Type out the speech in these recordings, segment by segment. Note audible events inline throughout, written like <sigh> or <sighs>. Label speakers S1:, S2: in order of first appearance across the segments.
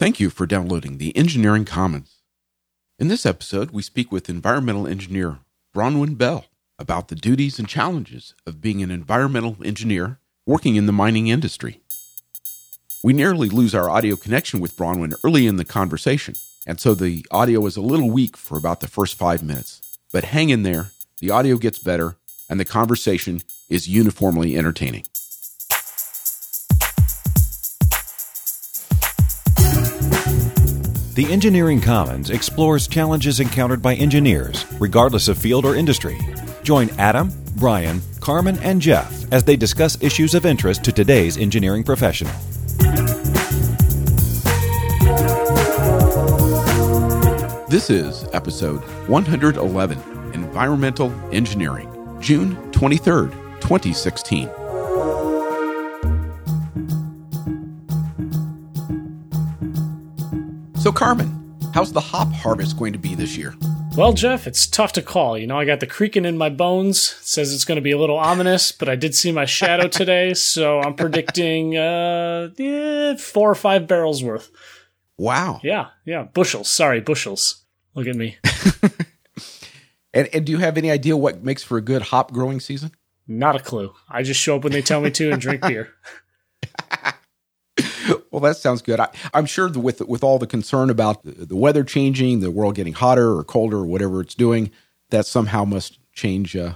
S1: Thank you for downloading the Engineering Commons. In this episode, we speak with environmental engineer Bronwyn Bell about the duties and challenges of being an environmental engineer working in the mining industry. We nearly lose our audio connection with Bronwyn early in the conversation, and so the audio is a little weak for about the first five minutes. But hang in there, the audio gets better, and the conversation is uniformly entertaining.
S2: The Engineering Commons explores challenges encountered by engineers, regardless of field or industry. Join Adam, Brian, Carmen, and Jeff as they discuss issues of interest to today's engineering professional.
S1: This is episode 111 Environmental Engineering, June 23rd, 2016. So, Carmen, how's the hop harvest going to be this year?
S3: Well, Jeff, it's tough to call. You know, I got the creaking in my bones. It says it's going to be a little ominous, but I did see my shadow <laughs> today, so I'm predicting uh, yeah, four or five barrels worth.
S1: Wow.
S3: Yeah, yeah, bushels. Sorry, bushels. Look at me. <laughs>
S1: and, and do you have any idea what makes for a good hop growing season?
S3: Not a clue. I just show up when they tell me to and drink beer. <laughs>
S1: well, that sounds good. I, am sure with with all the concern about the, the, weather changing, the world getting hotter or colder or whatever it's doing, that somehow must change uh,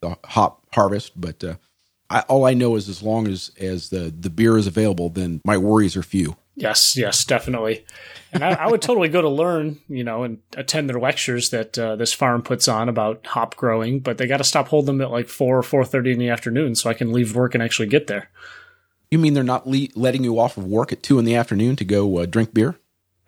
S1: the hop harvest. But uh, I, all I know is as long as as the the beer is available, then my worries are few.
S3: Yes, yes, definitely. And I, I would totally go to learn, you know, and attend their lectures that uh, this farm puts on about hop growing. But they got to stop holding them at like four or four thirty in the afternoon, so I can leave work and actually get there.
S1: You mean they're not le- letting you off of work at two in the afternoon to go uh, drink beer?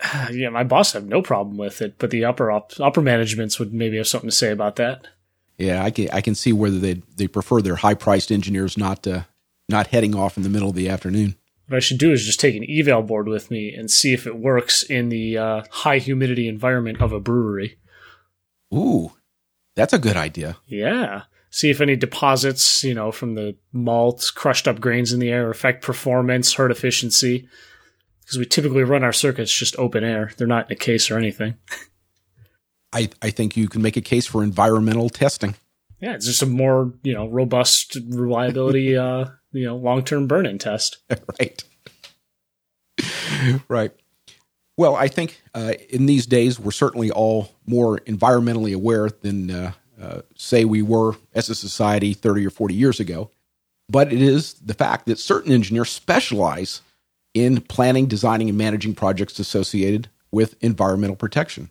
S1: <sighs>
S3: yeah, my boss have no problem with it, but the upper up, upper managements would maybe have something to say about that.
S1: Yeah, I can I can see whether they they prefer their high priced engineers not uh, not heading off in the middle of the afternoon.
S3: What I should do is just take an eval board with me and see if it works in the uh, high humidity environment of a brewery.
S1: Ooh, that's a good idea.
S3: Yeah see if any deposits, you know, from the malts, crushed up grains in the air affect performance, herd efficiency. Because we typically run our circuits just open air; they're not in a case or anything.
S1: I I think you can make a case for environmental testing.
S3: Yeah, it's just a more you know robust reliability, <laughs> uh, you know, long term burn in test. <laughs>
S1: right. right. Well, I think uh, in these days we're certainly all more environmentally aware than uh, say we were as a society 30 or 40 years ago. But it is the fact that certain engineers specialize in planning, designing, and managing projects associated with environmental protection.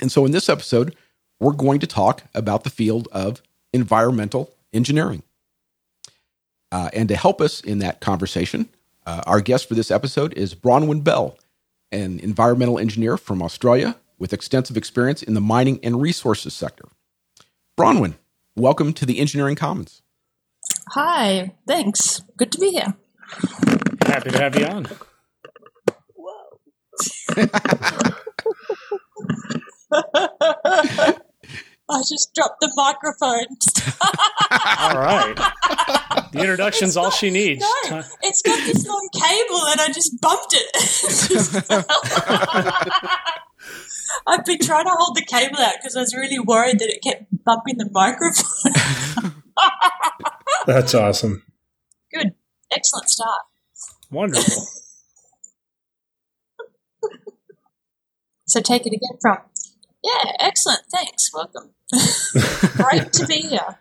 S1: And so in this episode, we're going to talk about the field of environmental engineering. Uh, and to help us in that conversation, uh, our guest for this episode is Bronwyn Bell, an environmental engineer from Australia with extensive experience in the mining and resources sector. Bronwyn, welcome to the Engineering Commons.
S4: Hi, thanks. Good to be here.
S3: Happy to have you on.
S4: Whoa. <laughs> I just dropped the microphone. <laughs>
S3: all right. The introduction's all she needs.
S4: No, it's got this long cable and I just bumped it. <laughs> I've been trying to hold the cable out because I was really worried that it kept bumping the microphone. <laughs>
S3: That's awesome.
S4: Good. Excellent start.
S3: Wonderful. <laughs>
S4: so take it again from. Yeah, excellent. Thanks. Welcome. <laughs> Great to be here.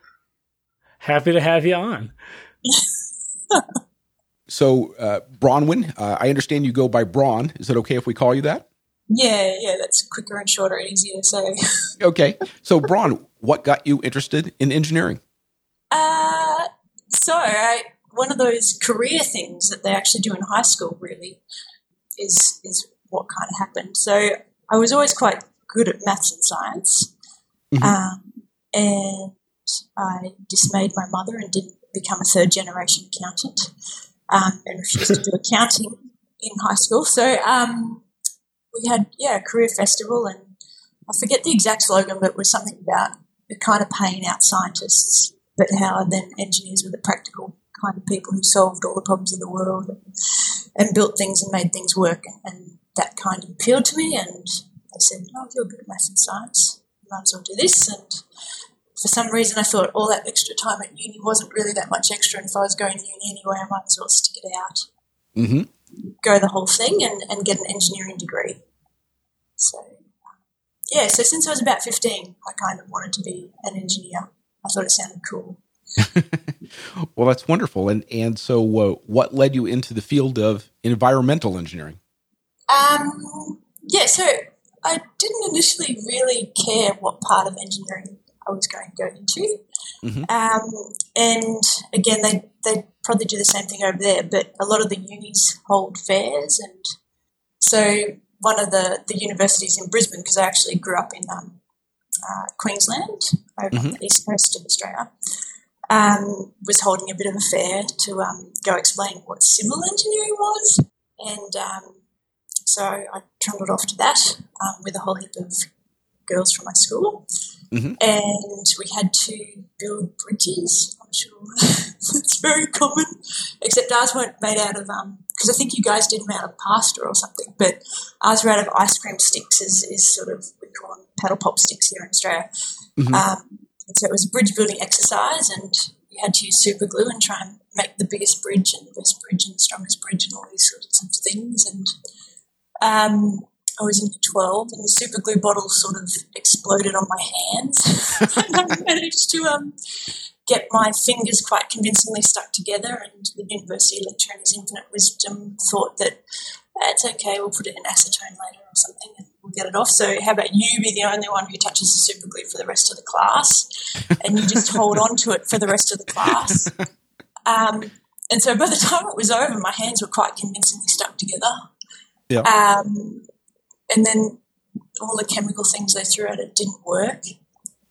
S3: Happy to have you on.
S1: so, uh, Bronwyn, uh, I understand you go by Bron. Is it okay if we call you that?
S4: Yeah, yeah, that's quicker and shorter and easier say. <laughs>
S1: okay. So, Bron, what got you interested in engineering?
S4: Uh, so, I, one of those career things that they actually do in high school really is is what kind of happened. So, I was always quite good at maths and science. Mm-hmm. Um, and I dismayed my mother and didn't become a third generation accountant um, and refused to do accounting in high school. So, um, we had yeah a career festival, and I forget the exact slogan, but it was something about the kind of paying out scientists, but how then engineers were the practical kind of people who solved all the problems of the world and, and built things and made things work. And, that kind of appealed to me, and I said, "Oh, you're good at math and science. You might as well do this." And for some reason, I thought all that extra time at uni wasn't really that much extra, and if I was going to uni anyway, I might as well stick it out,
S1: Mm-hmm.
S4: Go the whole thing, and, and get an engineering degree. So, yeah, so since I was about 15, I kind of wanted to be an engineer. I thought it sounded cool. <laughs>
S1: Well, that's wonderful. And and so, uh, what led you into the field of environmental engineering?
S4: Um, yeah, so I didn't initially really care what part of engineering I was going to go into.
S1: Mhm.
S4: Um, and again, they, they probably do the same thing over there, but a lot of the unis hold fairs. And so one of the, the universities in Brisbane, because I actually grew up in um, uh, Queensland, over on the east coast of Australia, um, was holding a bit of a fair to um, go explain what civil engineering was. And um, so I trundled off to that um, with a whole heap of girls from my school.
S1: Mhm.
S4: And we had to build bridges. I'm sure <laughs> it's very common, except ours weren't made out of, um because I think you guys did them out of pasta or something, but ours were out of ice cream sticks, is, is sort of, we call them paddle pop sticks here in Australia.
S1: Mhm.
S4: Um, so it was a bridge building exercise, and you had to use super glue and try and make the biggest bridge and the best bridge and the strongest bridge and all these sorts of things. And um, I was in year 12, and the super glue bottle sort of exploded on my hands. <laughs> and I managed to um, get my fingers quite convincingly stuck together, and the university lecturer in his infinite wisdom thought that that's okay, we'll put it in acetone later or something and we'll get it off. So, how about you be the only one who touches the super glue for the rest of the class and you just hold on to it for the rest of the class? <laughs> Um, and so, by the time it was over, my hands were quite convincingly stuck together.
S1: Yeah.
S4: Um, and then all the chemical things they threw at it didn't work.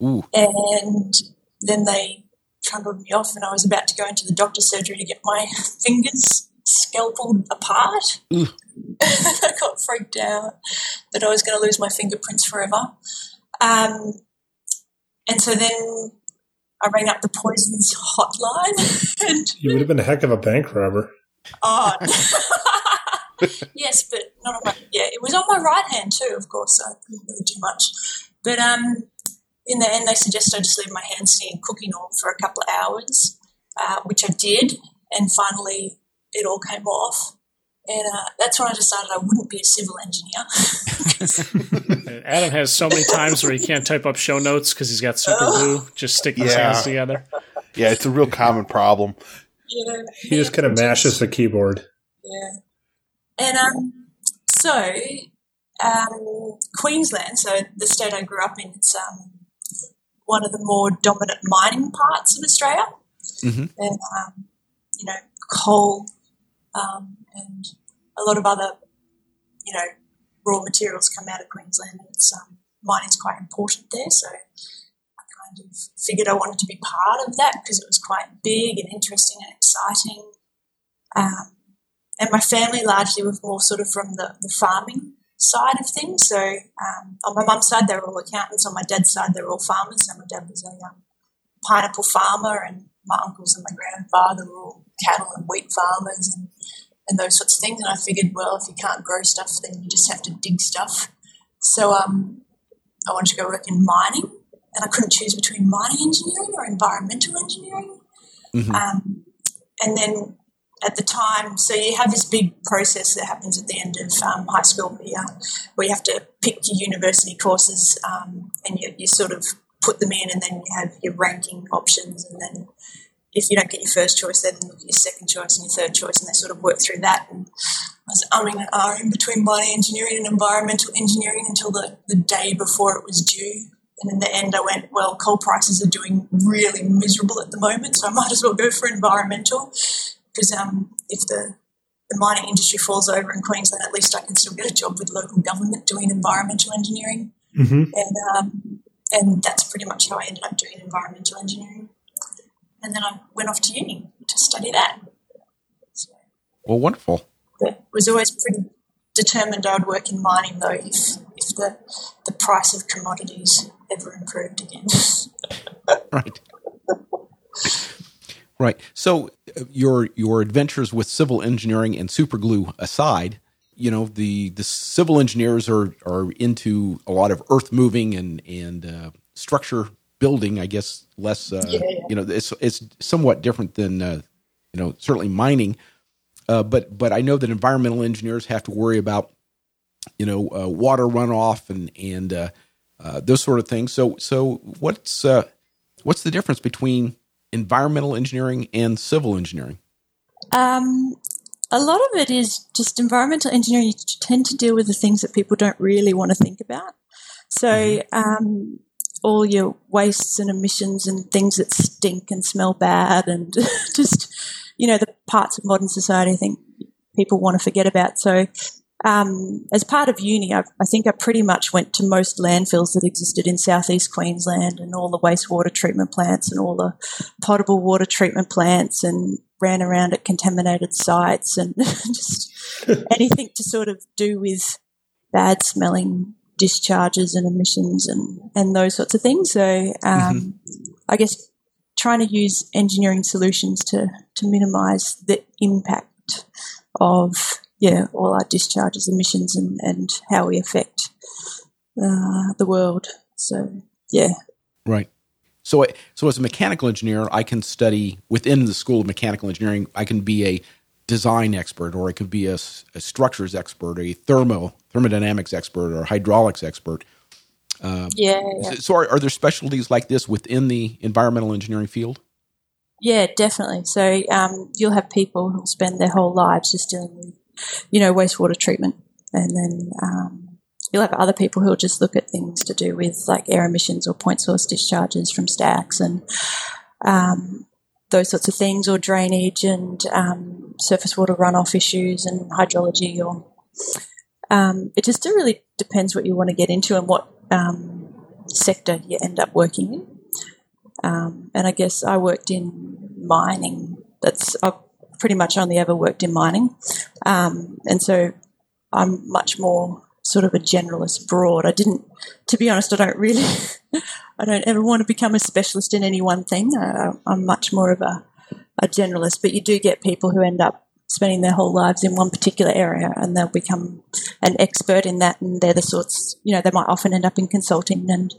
S1: Ooh.
S4: And then they trundled me off, and I was about to go into the doctor's surgery to get my <laughs> fingers scalpeled apart.
S1: Ooh. <laughs>
S4: I got freaked out that I was going to lose my fingerprints forever. Um, and so then I rang up the poisons hotline, and <laughs>
S5: You would have been a heck of a bank robber.
S4: oh, yes, but not on my yeah. It was on my right hand too, of course. I couldn't really do much. But um, in the end, they suggested I just leave my hands in cooking oil for a couple of hours, uh, which I did, and finally it all came off. And uh, that's when I decided I wouldn't be a civil engineer. <laughs>
S3: Adam has so many times where he can't type up show notes because he's got super glue just sticking his hands together.
S6: Yeah, it's a real common problem.
S4: yeah,
S5: He just kind of mashes the keyboard.
S4: Yeah. And um, so um, Queensland, so the state I grew up in, it's um, one of the more dominant mining parts of Australia.
S1: Mhm.
S4: And, um, you know, coal um, and a lot of other, you know, raw materials come out of Queensland. It's um, mining's quite important there, so I kind of figured I wanted to be part of that because it was quite big and interesting and exciting. Um, and my family largely were more sort of from the, the farming side of things. So um, on my mum's side, they were all accountants. On my dad's side, they were all farmers. So my dad was a um, pineapple farmer, and my uncles and my grandfather were all cattle and wheat farmers and, and those sorts of things. And I figured, well, if you can't grow stuff, then you just have to dig stuff. So um, I wanted to go work in mining, and I couldn't choose between mining engineering or environmental engineering.
S1: Mhm.
S4: Um, and then at the time, so you have this big process that happens at the end of um, high school where you, where you have to pick your university courses um, and you, you sort of put them in and then you have your ranking options and then if you don't get your first choice, then look at your second choice and your third choice, and they sort of work through that. And I was umming and ahhing between mining engineering and environmental engineering until the, the day before it was due. And in the end, I went, well, coal prices are doing really miserable at the moment, so I might as well go for environmental because um, if the the mining industry falls over in Queensland, at least I can still get a job with local government doing environmental engineering,
S5: Mm-hmm.
S4: and um, and that's pretty much how I ended up doing environmental engineering. And then I went off to uni to study that. So,
S1: Well, wonderful.
S4: but was always pretty determined I would work in mining though if if the the price of commodities ever improved again. <laughs>
S1: Right. Right. So uh, your your adventures with civil engineering and superglue aside, you know the the civil engineers are are into a lot of earth moving and and uh, structure building. I guess less. Uh,
S4: Yeah.
S1: You know, it's it's somewhat different than uh, you know certainly mining. Uh, but but I know that environmental engineers have to worry about you know uh, water runoff and and uh, uh, those sort of things. So so what's uh, what's the difference between environmental engineering and civil engineering?
S4: Um, a lot of it is just environmental engineering. You tend to deal with the things that people don't really want to think about. So, um, all your wastes and emissions and things that stink and smell bad, and <laughs> just you know the parts of modern society I think people want to forget about. So, um, as part of uni, I, I think I pretty much went to most landfills that existed in southeast Queensland and all the wastewater treatment plants and all the potable water treatment plants and ran around at contaminated sites and <laughs> just <laughs> anything to sort of do with bad smelling discharges and emissions and, and those sorts of things. So um, I guess trying to use engineering solutions to, to minimize the impact of yeah all our discharges, emissions, and, and how we affect uh, the world. So yeah,
S1: Right. So, I- so as a mechanical engineer, I can study within the School of Mechanical Engineering. I can be a design expert, or I could be a structures expert, a thermo thermodynamics expert, or hydraulics expert.
S4: yeah, yeah.
S1: So, so are, are there specialties like this within the environmental engineering field?
S4: Yeah, definitely. So um, you'll have people who'll spend their whole lives just dealing with, you know, wastewater treatment, and then um, you'll have other people who'll just look at things to do with like air emissions or point source discharges from stacks and um, those sorts of things, or drainage and um, surface water runoff issues and hydrology. Or um, it just really depends what you want to get into and what um, sector you end up working in. Um, and I guess I worked in mining. That's I've pretty much only ever worked in mining, um, and so I'm much more sort of a generalist, broad. I didn't, to be honest, I don't really, <laughs> I don't ever want to become a specialist in any one thing. I, I'm much more of a, a generalist. But you do get people who end up spending their whole lives in one particular area, and they'll become an expert in that, and they're the sorts, you know, they might often end up in consulting and.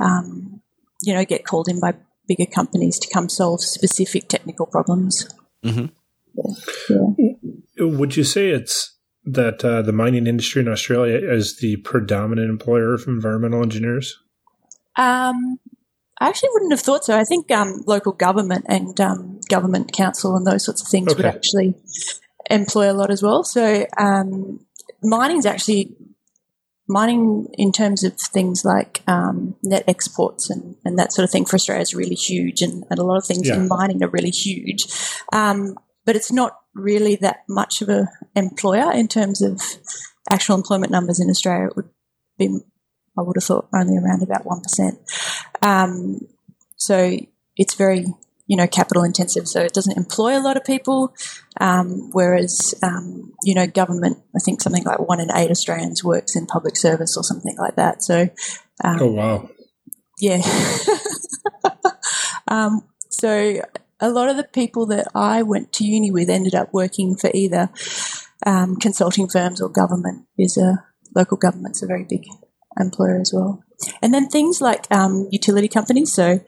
S4: Um, you know, get called in by bigger companies to come solve specific technical problems.
S5: Would you say it's that uh, the mining industry in Australia is the predominant employer of environmental engineers?
S4: Um, I actually wouldn't have thought so. I think um, local government and um, government council and those sorts of things would actually employ a lot as well. So um, mining's actually mining in terms of things like um, net exports and, and that sort of thing for Australia is really huge, and, and a lot of things
S5: Yeah.
S4: in mining are really huge. Um, but it's not really that much of a employer in terms of actual employment numbers in Australia. It would be, I would have thought, only around about one percent. Um, so it's very you know capital intensive, so it doesn't employ a lot of people. Um, whereas um, you know government, I think something like one in eight Australians works in public service or something like that. So um,
S5: Oh wow!
S4: yeah. <laughs> um, so a lot of the people that I went to uni with ended up working for either um, consulting firms or government. Is a local government's a very big employer as well. And then things like um, utility companies. So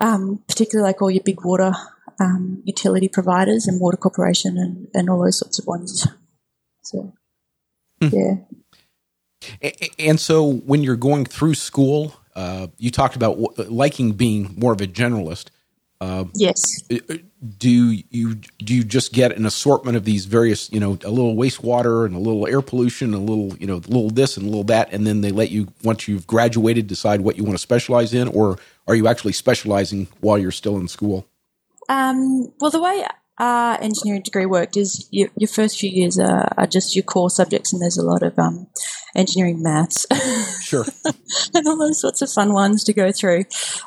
S4: um, particularly like all your big water um, utility providers and water corporation and, and all those sorts of ones. So yeah.
S1: A- a- And so, when you're going through school, uh, you talked about w- liking being more of a generalist.
S4: Yes.
S1: Do you do you just get an assortment of these various, you know, a little wastewater and a little air pollution, and a little, you know, a little this and a little that, and then they let you once you've graduated decide what you want to specialize in, or are you actually specializing while you're still in school?
S4: Um, well, the way our engineering degree worked is your, your first few years are, are just your core subjects, and there's a lot of um, engineering maths <laughs>
S1: Sure.
S4: and all those sorts of fun ones to go through.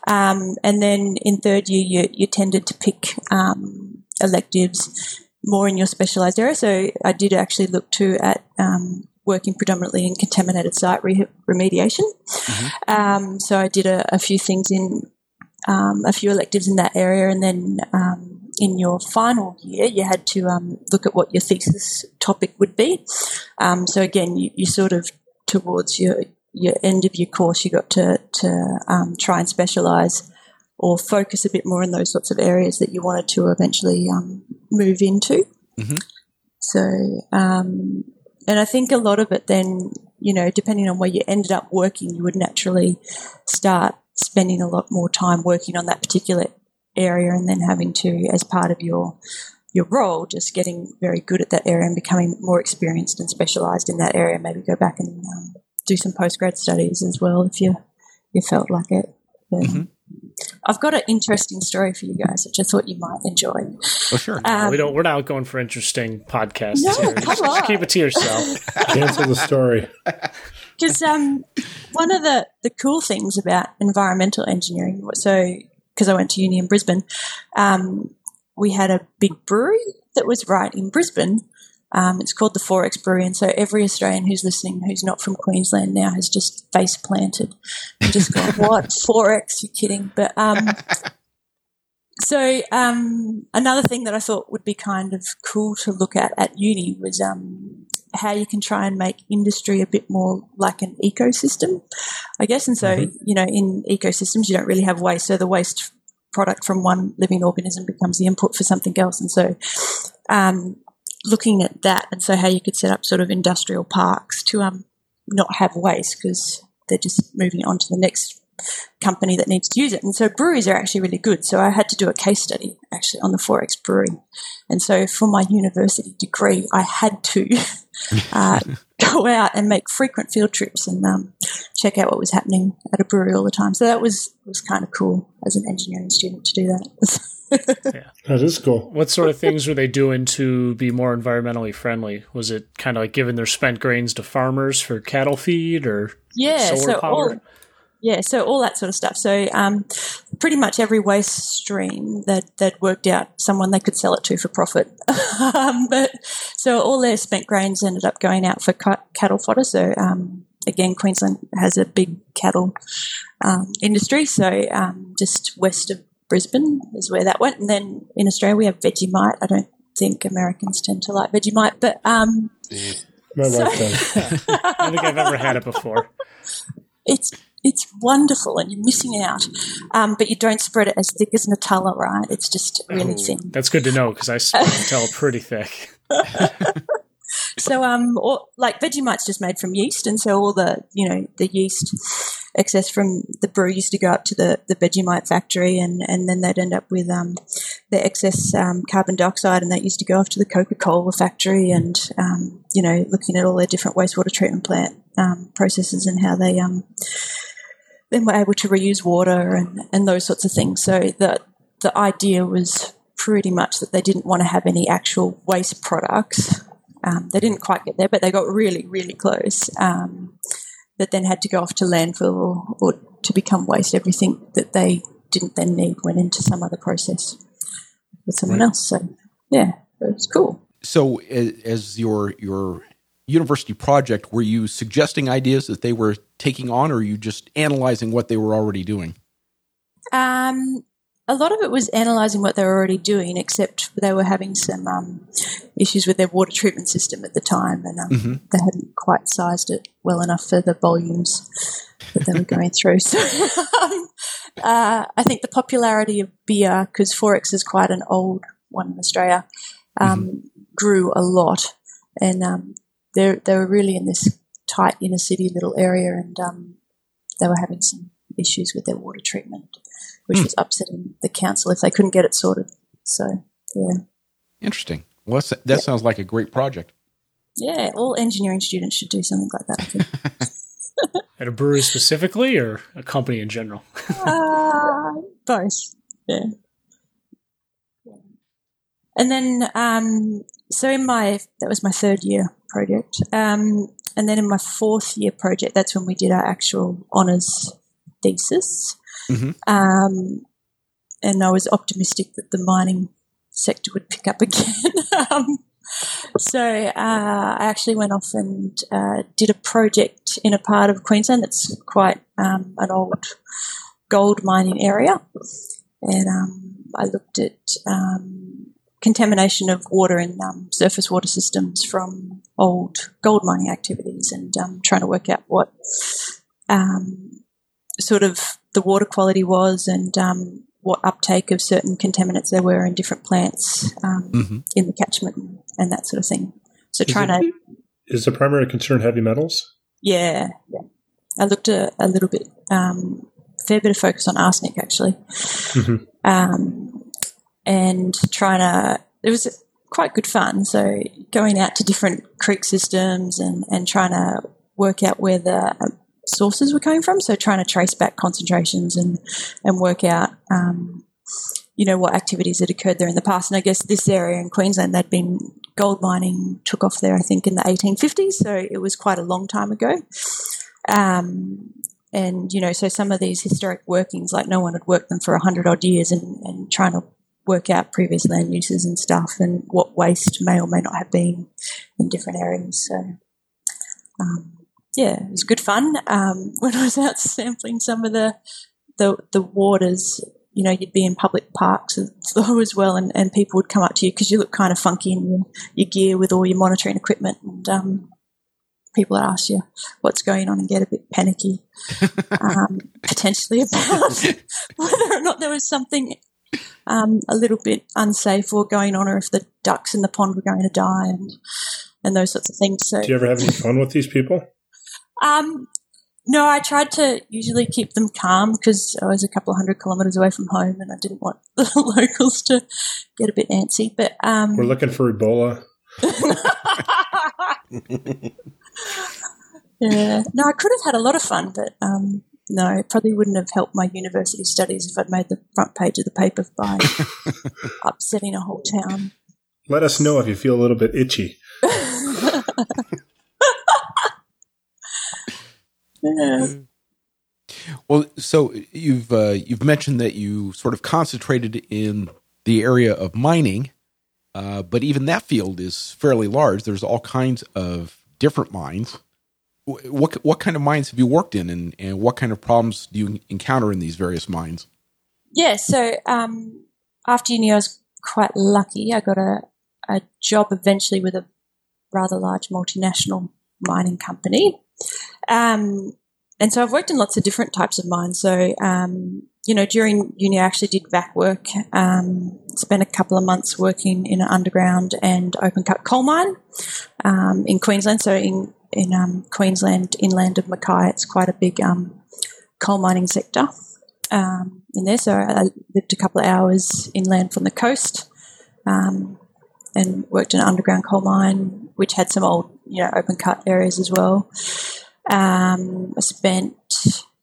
S4: Um, and then in third year, you, you tended to pick um, electives more in your specialised area. So I did actually look to at um, working predominantly in contaminated site re- remediation. Um, so I did a, a few things in um, a few electives in that area, and then um, in your final year, you had to um, look at what your thesis topic would be. Um, so again, you, you, sort of towards your your end of your course, you got to to um, try and specialize or focus a bit more in those sorts of areas that you wanted to eventually um, move into. Mm-hmm. So, um, and I think a lot of it then, you know, depending on where you ended up working, you would naturally start spending a lot more time working on that particular area and then having to, as part of your your role, just getting very good at that area and becoming more experienced and specialised in that area. Maybe go back and um, do some postgrad studies as well if you you felt like it. But, mm-hmm. I've got an interesting story for you guys, which I thought you might enjoy.
S1: Oh, sure.
S3: Um, we don't. We're not going for interesting podcasts. No, here. Come on. keep it to yourself. <laughs>
S5: Cancel the story. <laughs>
S4: Because um, one of the the cool things about environmental engineering, so because I went to uni in Brisbane, um, we had a big brewery that was right in Brisbane. Um, it's called the Brewery, and so every Australian who's listening who's not from Queensland now has just face planted and just gone, <laughs> "What XXXX? You're kidding!" But um, <laughs> so um, another thing that I thought would be kind of cool to look at at uni was um, how you can try and make industry a bit more like an ecosystem, I guess. And so, mm-hmm. you know, in ecosystems, you don't really have waste. So the waste product from one living organism becomes the input for something else. And so, um, looking at that, and so how you could set up sort of industrial parks to um, not have waste because they're just moving on to the next company that needs to use it. And so breweries are actually really good. So I had to do a case study actually on the XXXX brewery. And so for my university degree, I had to <laughs> uh, go out and make frequent field trips and um, check out what was happening at a brewery all the time. So that was was kind of cool as an engineering student to do that. <laughs>
S5: yeah. <laughs> That is cool.
S3: What sort of things were they doing to be more environmentally friendly? Was it kind of like giving their spent grains to farmers for cattle feed or
S4: yeah, solar so power? All, yeah, so all that sort of stuff. So um, pretty much every waste stream that that worked out someone they could sell it to for profit. <laughs> um, but so all their spent grains ended up going out for cattle fodder. So um, again, Queensland has a big cattle um, industry. So um, just west of Brisbane is where that went, and then in Australia we have Vegemite. I don't think Americans tend to like Vegemite, but um,
S5: my so, wife does. <laughs>
S3: I don't think I've ever had it before.
S4: It's it's wonderful and you're missing out. Um, but you don't spread it as thick as Nutella, right? It's just really oh, thin.
S3: That's good to know because I spread Nutella pretty thick. <laughs>
S4: so, um, or, like Vegemite's just made from yeast, and so all the you know the yeast excess from the brew used to go up to the, the Vegemite factory, and, and then they'd end up with um, the excess um, carbon dioxide, and that used to go off to the Coca Cola factory, and um, you know looking at all their different wastewater treatment plant um, processes and how they um, then were able to reuse water and, and those sorts of things. So the the idea was pretty much that they didn't want to have any actual waste products. Um, they didn't quite get there, but they got really, really close. Um, that then had to go off to landfill or, or, to become waste. Everything that they didn't then need went into some other process with someone right. else. So yeah, it was cool.
S1: So as your your university project, were you suggesting ideas that they were taking on, or are you just analyzing what they were already doing?
S4: Um, a lot of it was analysing what they were already doing, except they were having some um, issues with their water treatment system at the time, and um, mm-hmm. they hadn't quite sized it well enough for the volumes that they were going through. <laughs> So um, uh, I think the popularity of beer, because XXXX is quite an old one in Australia, um, mm-hmm. grew a lot, and um, they they were really in this tight inner city little area, and um, they were having some issues with their water treatment, which mm. was upsetting the council if they couldn't get it sorted. So yeah,
S1: interesting. Well, that yeah. sounds like a great project.
S4: Yeah, all engineering students should do something like that. <laughs>
S3: At a brewery specifically, or a company in general?
S4: uh, both. Yeah. And then, um, so in my that was my third year project. Um, and then in my fourth year project, that's when we did our actual honours thesis. Mm-hmm. Um, and I was optimistic that the mining sector would pick up again. <laughs> um, so uh, I actually went off and uh, did a project in a part of Queensland that's quite um, an old gold mining area, and um, I looked at um, contamination of water and um, surface water systems from old gold mining activities, and um, trying to work out what sort of the water quality was and um, what uptake of certain contaminants there were in different plants um,
S1: Mhm.
S4: in the catchment and that sort of thing. So
S5: Is
S4: trying
S5: it-
S4: to,
S5: Is the primary concern heavy metals?
S4: yeah, yeah. I looked a, a little bit, um, fair bit of focus on arsenic actually,
S5: Mhm.
S4: um, and trying to. It was quite good fun. So going out to different creek systems and and trying to work out where the sources were coming from. So trying to trace back concentrations and and work out. Um, you know what activities had occurred there in the past, and I guess this area in Queensland, they'd been gold mining took off there, I think, in the 1850s. So it was quite a long time ago. Um, and you know, so some of these historic workings, like no one had worked them for a hundred odd years, and, and trying to work out previous land uses and stuff, and what waste may or may not have been in different areas. So, um, yeah, it was good fun. Um, <laughs> when I was out sampling some of the the, the waters, you know, you'd be in public parks and <laughs> flow as well, and, and people would come up to you because you look kind of funky in your, your gear with all your monitoring equipment, and um, people would ask you what's going on and get a bit panicky, <laughs> um, potentially about whether or not there was something um, a little bit unsafe or going on, or if the ducks in the pond were going to die, and and those sorts of things. So
S5: Do you ever have any fun with these people?
S4: Um, no, I tried to usually keep them calm because I was a couple of hundred kilometres away from home and I didn't want <laughs> the locals to get a bit antsy. But um,
S5: We're looking for Ebola. <laughs>
S4: yeah, no, I could have had a lot of fun, but um, no, it probably wouldn't have helped my university studies if I'd made the front page of the paper by <laughs> upsetting a whole town.
S5: Let us know if you feel a little bit itchy.
S4: Yeah.
S1: Well, so you've uh, you've mentioned that you sort of concentrated in the area of mining, uh, but even that field is fairly large. There's all kinds of different mines. What what kind of mines have you worked in, and, and what kind of problems do you encounter in these various mines?
S4: Yeah, so um, after uni, I was quite lucky. I got a, a job eventually with a rather large multinational mining company. Um, and so I've worked in lots of different types of mines. So, um, you know, during uni, I actually did vac work, um, spent a couple of months working in an underground and open cut coal mine um, in Queensland. So, in, in um, Queensland, inland of Mackay, it's quite a big um, coal mining sector um, in there. So I lived a couple of hours inland from the coast um, and worked in an underground coal mine, which had some old, you know, open cut areas as well. Um, I spent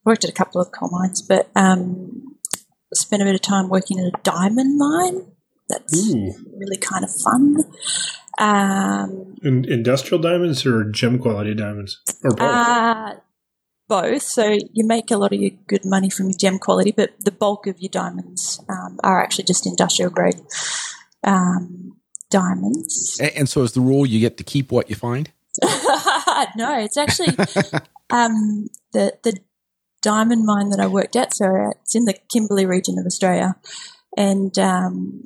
S4: worked at a couple of coal mines, but um, spent a bit of time working in a diamond mine. That's
S5: Ooh.
S4: really kind of fun. Um,
S5: In, industrial diamonds or gem quality diamonds? Or both?
S4: uh, both. So you make a lot of your good money from your gem quality, but the bulk of your diamonds um, are actually just industrial grade um, diamonds.
S1: And, and so, is the rule you get to keep what you find? <laughs>
S4: no, it's actually um, the the diamond mine that I worked at. So it's in the Kimberley region of Australia, and um,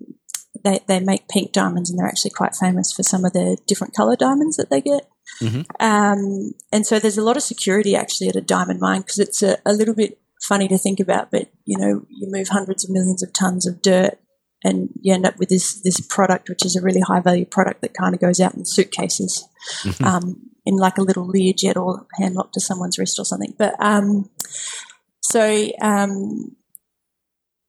S4: they they make pink diamonds, and they're actually quite famous for some of the different color diamonds that they get.
S1: Mhm.
S4: Um, and so there's a lot of security actually at a diamond mine because it's a, a little bit funny to think about, but you know, you move hundreds of millions of tons of dirt and you end up with this this product, which is a really high value product that kind of goes out in suitcases, um, in like a little Learjet or hand locked to someone's wrist or something. But um, so um,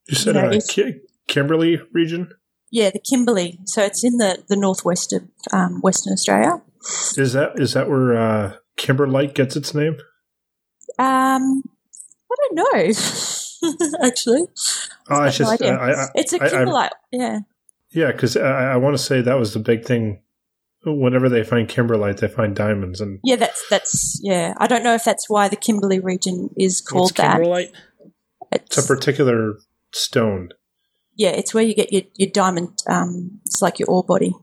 S5: you said
S4: no,
S5: uh,
S4: it's-
S5: Ki- Kimberley region?
S4: yeah, the Kimberley. So it's in the the northwest of um, Western Australia.
S5: Is that is that where uh, Kimberlite gets its name?
S4: Um, I don't know, <laughs> <laughs> actually.
S5: Oh, it's
S4: no
S5: just
S4: idea.
S5: uh, I, I,
S4: It's a
S5: I- I-
S4: kimberlite. yeah.
S5: yeah, because I, I want to say that was the big thing. Whenever they find kimberlite, they find diamonds, and
S4: Yeah, that's that's yeah. I don't know if that's why the Kimberley region is called
S3: What's
S4: that.
S3: kimberlite?
S5: it's a particular stone.
S4: yeah, it's where you get your, your diamond. Um, it's like your ore body,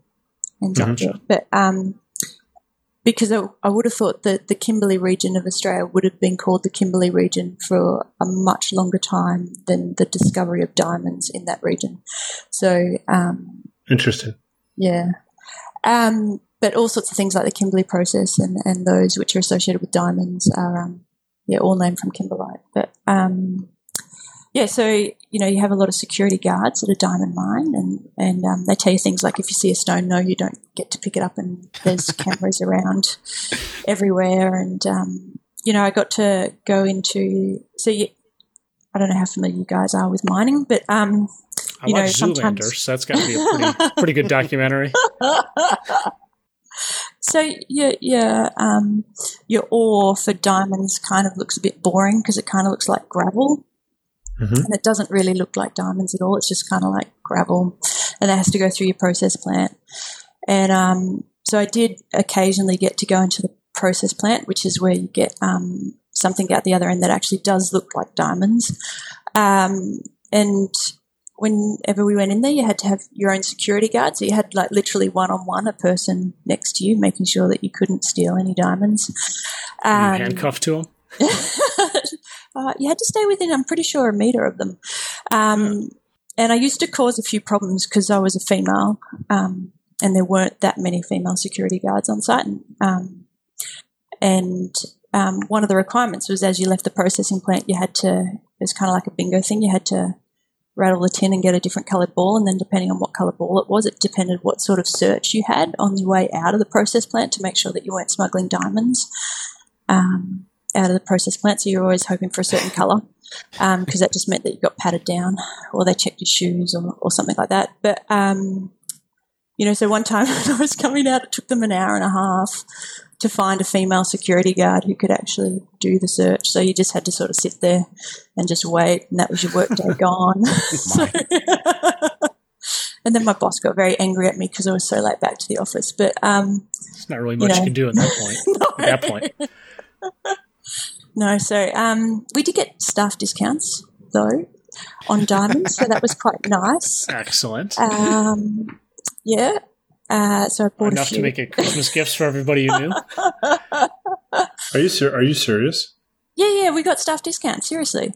S4: and
S5: Mhm.
S4: yeah. but um, because I, I would have thought that the Kimberley region of Australia would have been called the Kimberley region for a much longer time than the discovery of diamonds in that region. So, um,
S5: Interesting.
S4: yeah. Um, but all sorts of things like the Kimberley process and, and those which are associated with diamonds are, um, yeah, all named from kimberlite. But, um, yeah, so, you know, you have a lot of security guards at a diamond mine and, and um, they tell you things like if you see a stone, no, you don't get to pick it up and there's <laughs> cameras around everywhere. And, um, you know, I got to go into, so you, I don't know how familiar you guys are with mining, but, um,
S3: I
S4: You know,
S3: watched
S4: sometimes-
S3: so that's got to be a pretty, pretty good documentary. <laughs>
S4: So your your um, your ore for diamonds kind of looks a bit boring because it kind of looks like gravel,
S5: Mhm.
S4: and it doesn't really look like diamonds at all. It's just kind of like gravel, and it has to go through your process plant. And um, so I did occasionally get to go into the process plant, which is where you get um, something out the other end that actually does look like diamonds. Um, and whenever we went in there, you had to have your own security guard. So you had like literally one on one, a person next to you, making sure that you couldn't steal any diamonds. Um,
S3: handcuffed to him. <laughs>
S4: uh, you had to stay within, I'm pretty sure, a meter of them. Um, And I used to cause a few problems because I was a female, um, and there weren't that many female security guards on site. And, um, and um, one of the requirements was as you left the processing plant, you had to, it was kind of like a bingo thing, you had to rattle the tin and get a different coloured ball. And then depending on what colour ball it was, it depended what sort of search you had on your way out of the process plant to make sure that you weren't smuggling diamonds. Um, out of the processed plant, so you're always hoping for a certain colour because that just meant that you got patted down or they checked your shoes or, or something like that. But, um, you know, so one time <laughs> when I was coming out, it took them an hour and a half to find a female security guard who could actually do the search. So you just had to sort of sit there and just wait, and that was your work day gone. <laughs> <laughs> So- and then my boss got very angry at me because I was so late back to the office. But um,
S3: There's not really much you,
S4: know.
S3: can do at that point. At that point,
S4: No, so um, we did get staff discounts though on diamonds, so that was quite nice.
S3: excellent.
S4: Um, yeah, uh, so I bought a
S3: Enough
S4: few.
S3: to make it Christmas gifts for everybody you knew. <laughs>
S5: Are you ser- are you serious?
S4: yeah, yeah, we got staff discounts. Seriously,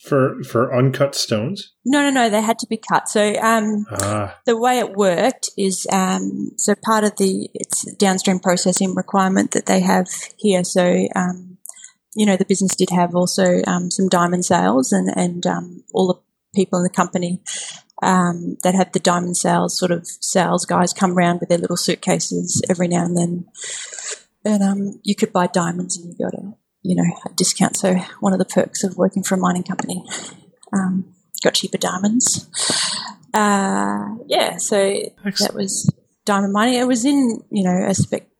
S5: For for uncut stones?
S4: no, no, no, they had to be cut. So um,
S5: Ah,
S4: the way it worked is um, so part of the it's downstream processing requirement that they have here. So um, you know the business did have also um, some diamond sales, and and um, all the people in the company um, that have the diamond sales sort of sales guys come around with their little suitcases every now and then, and um, you could buy diamonds and you got a you know a discount. So one of the perks of working for a mining company. Um, got cheaper diamonds. Uh, yeah, so that was diamond mining. It was in, you know, a spec-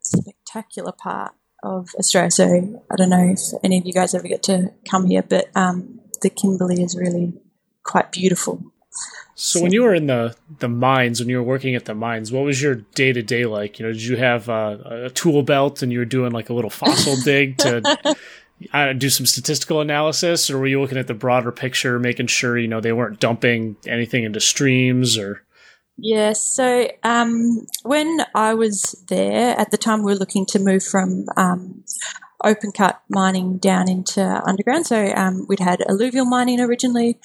S4: spectacular part of Australia. So I don't know if any of you guys ever get to come here, but um, the Kimberley is really quite beautiful.
S3: So when you were in the the mines, when you were working at the mines, what was your day to day like? You know, did you have uh, a tool belt and you were doing like a little fossil <laughs> dig to uh, do some statistical analysis, or were you looking at the broader picture, making sure you know they weren't dumping anything into streams or?
S4: Yes. So um, when I was there at the time, we were looking to move from um, open cut mining down into underground. So um, we'd had alluvial mining originally.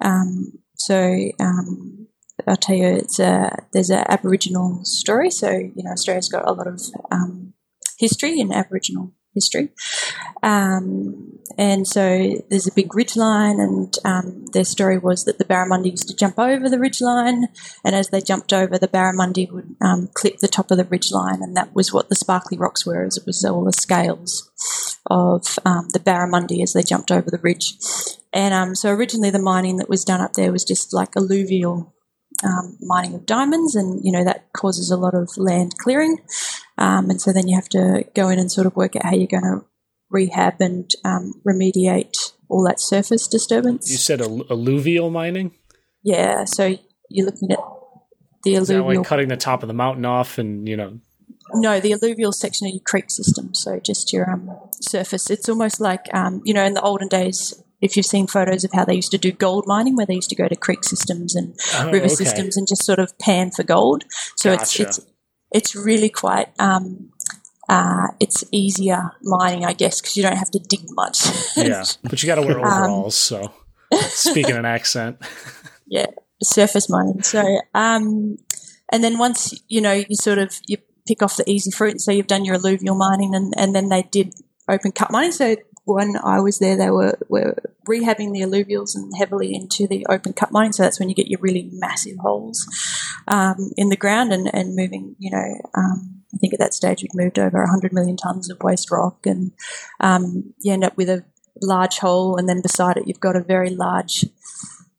S4: Um, so um, I'll tell you, it's a, there's an Aboriginal story. So you know, Australia's got a lot of um, history in Aboriginal history. Um, and so there's a big ridge line, and um, their story was that the barramundi used to jump over the ridge line, and as they jumped over, the barramundi would um, clip the top of the ridge line, and that was what the sparkly rocks were, as it was all the scales of um, the barramundi as they jumped over the ridge. And um, so originally the mining that was done up there was just like alluvial um, mining of diamonds, and you know that causes a lot of land clearing, um, and so then you have to go in and sort of work out how you're going to rehab and um, remediate all that surface disturbance.
S3: You said al- alluvial mining.
S4: Yeah, so you're looking at the alluvial.
S3: Is like cutting the top of the mountain off and you know?
S4: no, the alluvial section of your creek system. So just your um, surface. It's almost like um, you know in the olden days. If you've seen photos of how they used to do gold mining, where they used to go to creek systems and
S3: Oh,
S4: river
S3: okay.
S4: systems and just sort of pan for gold. So
S3: Gotcha.
S4: it's it's it's really quite um, uh, it's easier mining, I guess, because you don't have to dig much. <laughs>
S3: yeah, but you got to wear
S4: Um,
S3: overalls. so speaking an accent, <laughs>
S4: yeah, surface mining. So, um, and then once you know, you sort of you pick off the easy fruit. So you've done your alluvial mining, and, and then they did open cut mining. So when I was there, they were were rehabbing the alluvials and heavily into the open cut mining. So that's when you get your really massive holes um, in the ground and and moving. You know, um, I think at that stage we'd moved over 100 million tons of waste rock, and um, you end up with a large hole, and then beside it you've got a very large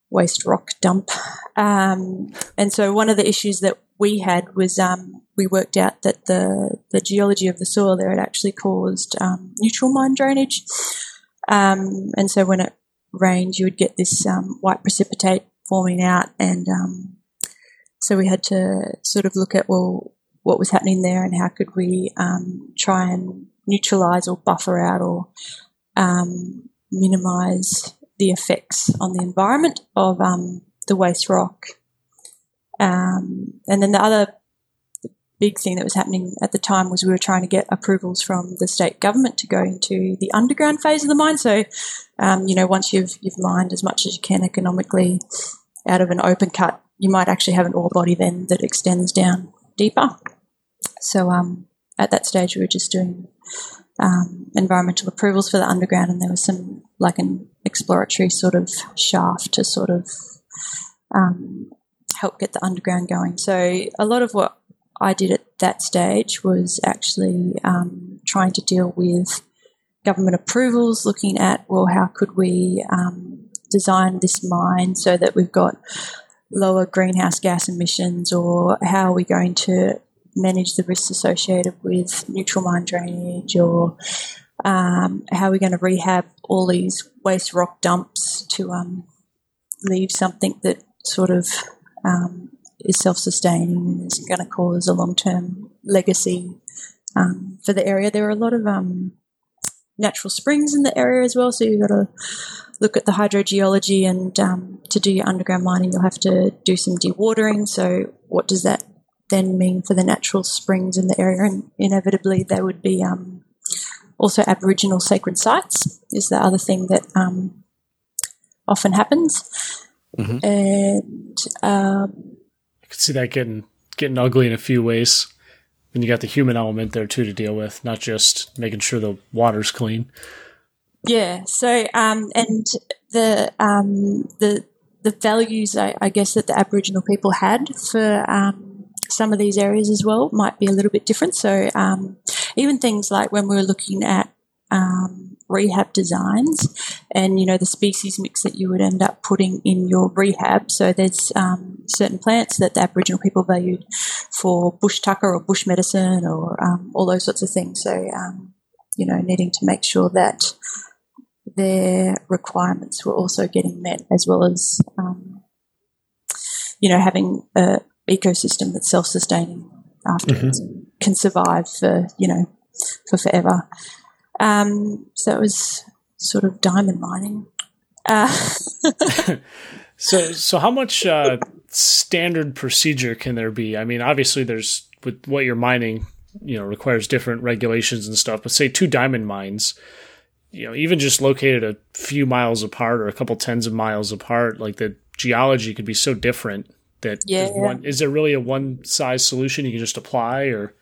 S4: waste rock dump. Um, and so one of the issues that we had was um, we worked out that the the geology of the soil there had actually caused um, neutral mine drainage. Um, and so when it rained, you would get this um, white precipitate forming out, and um, so we had to sort of look at well what was happening there and how could we um, try and neutralize or buffer out or minimize the effects on the environment of the waste rock. Um, and then the other big thing that was happening at the time was we were trying to get approvals from the state government to go into the underground phase of the mine. So, um, you know, once you've you've mined as much as you can economically out of an open cut, you might actually have an ore body then that extends down deeper. So, um, at that stage, we were just doing um, environmental approvals for the underground, and there was some like an exploratory sort of shaft to sort of um, help get the underground going. So a lot of what I did at that stage was actually um, trying to deal with government approvals, looking at well, how could we um, design this mine so that we've got lower greenhouse gas emissions, or how are we going to manage the risks associated with neutral mine drainage, or um, how are we going to rehab all these waste rock dumps to um, leave something that sort of um, is self-sustaining and is going to cause a long-term legacy um, for the area. There are a lot of um, natural springs in the area as well, so you've got to look at the hydrogeology. And um, to do your underground mining, you'll have to do some dewatering. So, what does that then mean for the natural springs in the area? And inevitably, they would be um, also Aboriginal sacred sites. Is the other thing that um, often happens. And um,
S3: I could see that getting getting ugly in a few ways. Then you got the human element there too to deal with, not just making sure the water's clean.
S4: Yeah. So, um, and the um, the the values, I, I guess, that the Aboriginal people had for um, some of these areas as well might be a little bit different. So, um, even things like when we were looking at um, rehab designs, and you know the species mix that you would end up putting in your rehab. So, there's um, certain plants that the Aboriginal people valued for bush tucker or bush medicine or um, all those sorts of things. So, um, you know, needing to make sure that their requirements were also getting met, as well as um, you know having a ecosystem that's self-sustaining afterwards and can survive for you know for forever. Um, so it was sort of diamond mining. Uh, <laughs>
S3: So, so how much uh, standard procedure can there be? I mean, obviously, there's with what you're mining, you know, requires different regulations and stuff. But say two diamond mines, you know, even just located a few miles apart or a couple tens of miles apart, like the geology could be so different that
S4: Yeah.
S3: is one, is there really a one size solution you can just apply, or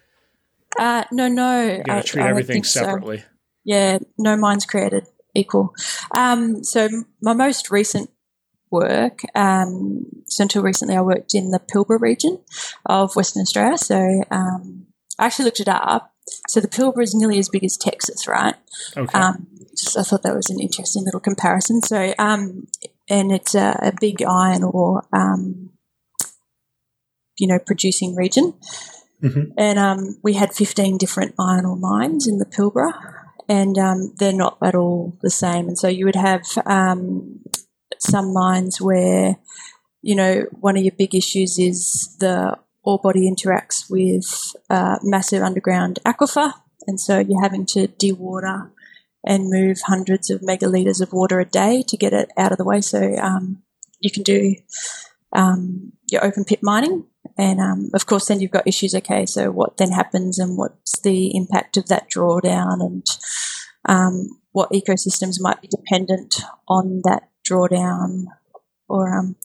S4: uh, no, no,
S3: you got
S4: I-
S3: to treat
S4: I
S3: everything
S4: think so. Yeah, no mine's created equal. Um, so my most recent work, um, so until recently, I worked in the Pilbara region of Western Australia. So um, I actually looked it up. So the Pilbara is nearly as big as Texas, right?
S3: Okay,
S4: Um, just, I thought that was an interesting little comparison. So, um, and it's a, a big iron ore, um, you know, producing region.
S5: Mhm.
S4: And um, we had 15 different iron ore mines in the Pilbara, and um, they're not at all the same. And so you would have um, some mines where, you know, one of your big issues is the ore body interacts with uh, massive underground aquifer. And so you're having to dewater and move hundreds of megalitres of water a day to get it out of the way. So um, you can do um, your open pit mining. And um, of course, then you've got issues. Okay, so what then happens, and what's the impact of that drawdown, and um, what ecosystems might be dependent on that drawdown, or um,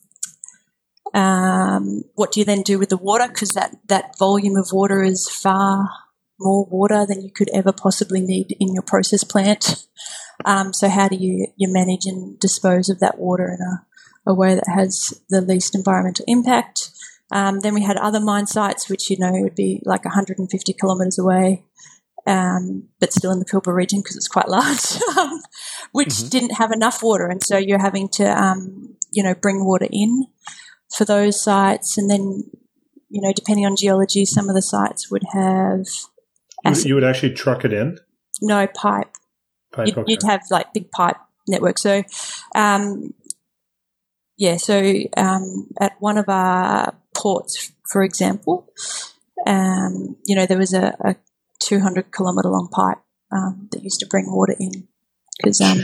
S4: um, what do you then do with the water? Because that, that volume of water is far more water than you could ever possibly need in your process plant. Um, so how do you, you manage and dispose of that water in a, a way that has the least environmental impact? Um, then we had other mine sites, which you know would be like 150 kilometres away, um, but still in the Pilbara region because it's quite <laughs> large, um, which mm-hmm. didn't have enough water, and so you're having to um, you know bring water in for those sites, and then you know depending on geology, some of the sites would have.
S5: Acid. You would actually truck it in.
S4: No pipe. pipe you'd, okay. you'd, have like big pipe network. So, um, yeah. So um, at one of our ports, for example, um, you know there was a, a 200 kilometre long pipe um, that used to bring water in because um,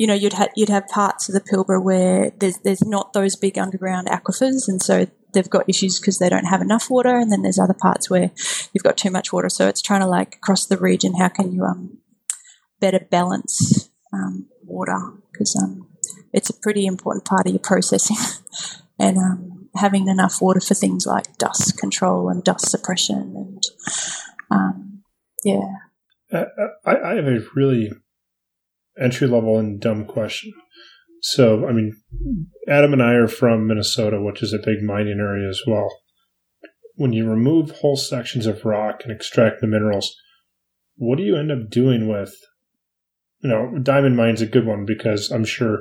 S4: you know, you'd have you'd have parts of the Pilbara where there's there's not those big underground aquifers, and so they've got issues because they don't have enough water. And then there's other parts where you've got too much water. So it's trying to like across the region, how can you um better balance um, water because um it's a pretty important part of your processing, <laughs> and um having enough water for things like dust control and dust suppression and um yeah.
S5: Uh, I, I have a really entry level and dumb question. So, I mean, Adam and I are from Minnesota, which is a big mining area as well. When you remove whole sections of rock and extract the minerals, what do you end up doing with, you know, diamond mine's a good one because I'm sure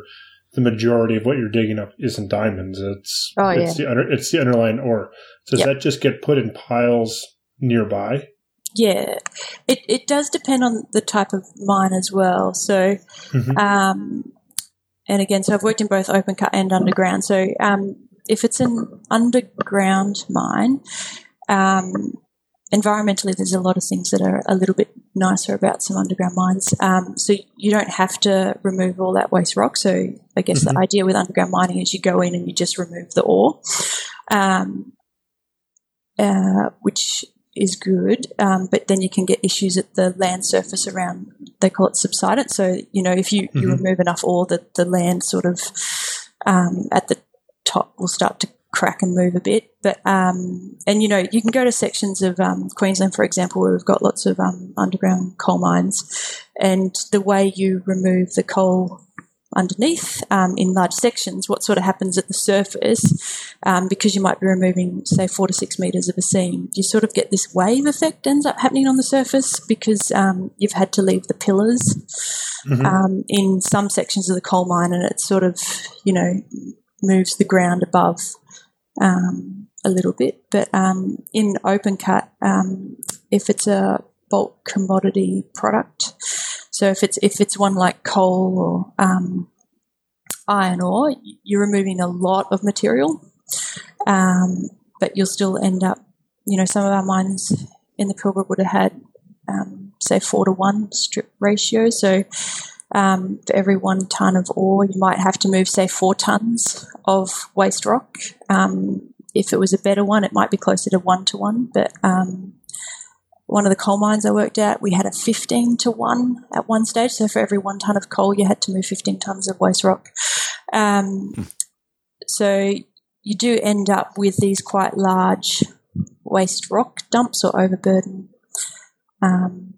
S5: the majority of what you're digging up isn't diamonds. It's oh, it's yeah. the under, it's the underlying ore. So does yep. that just get put in piles nearby?
S4: Yeah, it, it does depend on the type of mine as well. So, mm-hmm. um, and again, so I've worked in both open cut and underground. So, um, if it's an underground mine, um, environmentally, there's a lot of things that are a little bit nicer about some underground mines. Um, so you don't have to remove all that waste rock. So I guess mm-hmm. the idea with underground mining is you go in and you just remove the ore, um, uh, which is good, um, but then you can get issues at the land surface around. They call it subsidence. So you know, if you, mm-hmm. you remove enough ore, that the land sort of um, at the top will start to crack and move a bit. But um, and you know, you can go to sections of um, Queensland, for example, where we've got lots of um, underground coal mines, and the way you remove the coal underneath um, in large sections, what sort of happens at the surface, um, because you might be removing, say, four to six meters of a seam, you sort of get this wave effect ends up happening on the surface because um, you've had to leave the pillars mm-hmm. Um, in some sections of the coal mine, and it sort of, you know, moves the ground above um, a little bit. But um, in open cut, if it's a bulk commodity product, so if it's if it's one like coal or um, iron ore, you're removing a lot of material, um, but you'll still end up. You know, some of our mines in the Pilbara would have had, um, say, four to one strip ratio. So um, for every one ton of ore, you might have to move, say, four tons of waste rock. Um, if it was a better one, it might be closer to one to one, but um, one of the coal mines I worked at, we had a 15 to 1 at one stage. So for every one ton of coal, you had to move 15 tons of waste rock. Um, hmm. So you do end up with these quite large waste rock dumps or overburden um,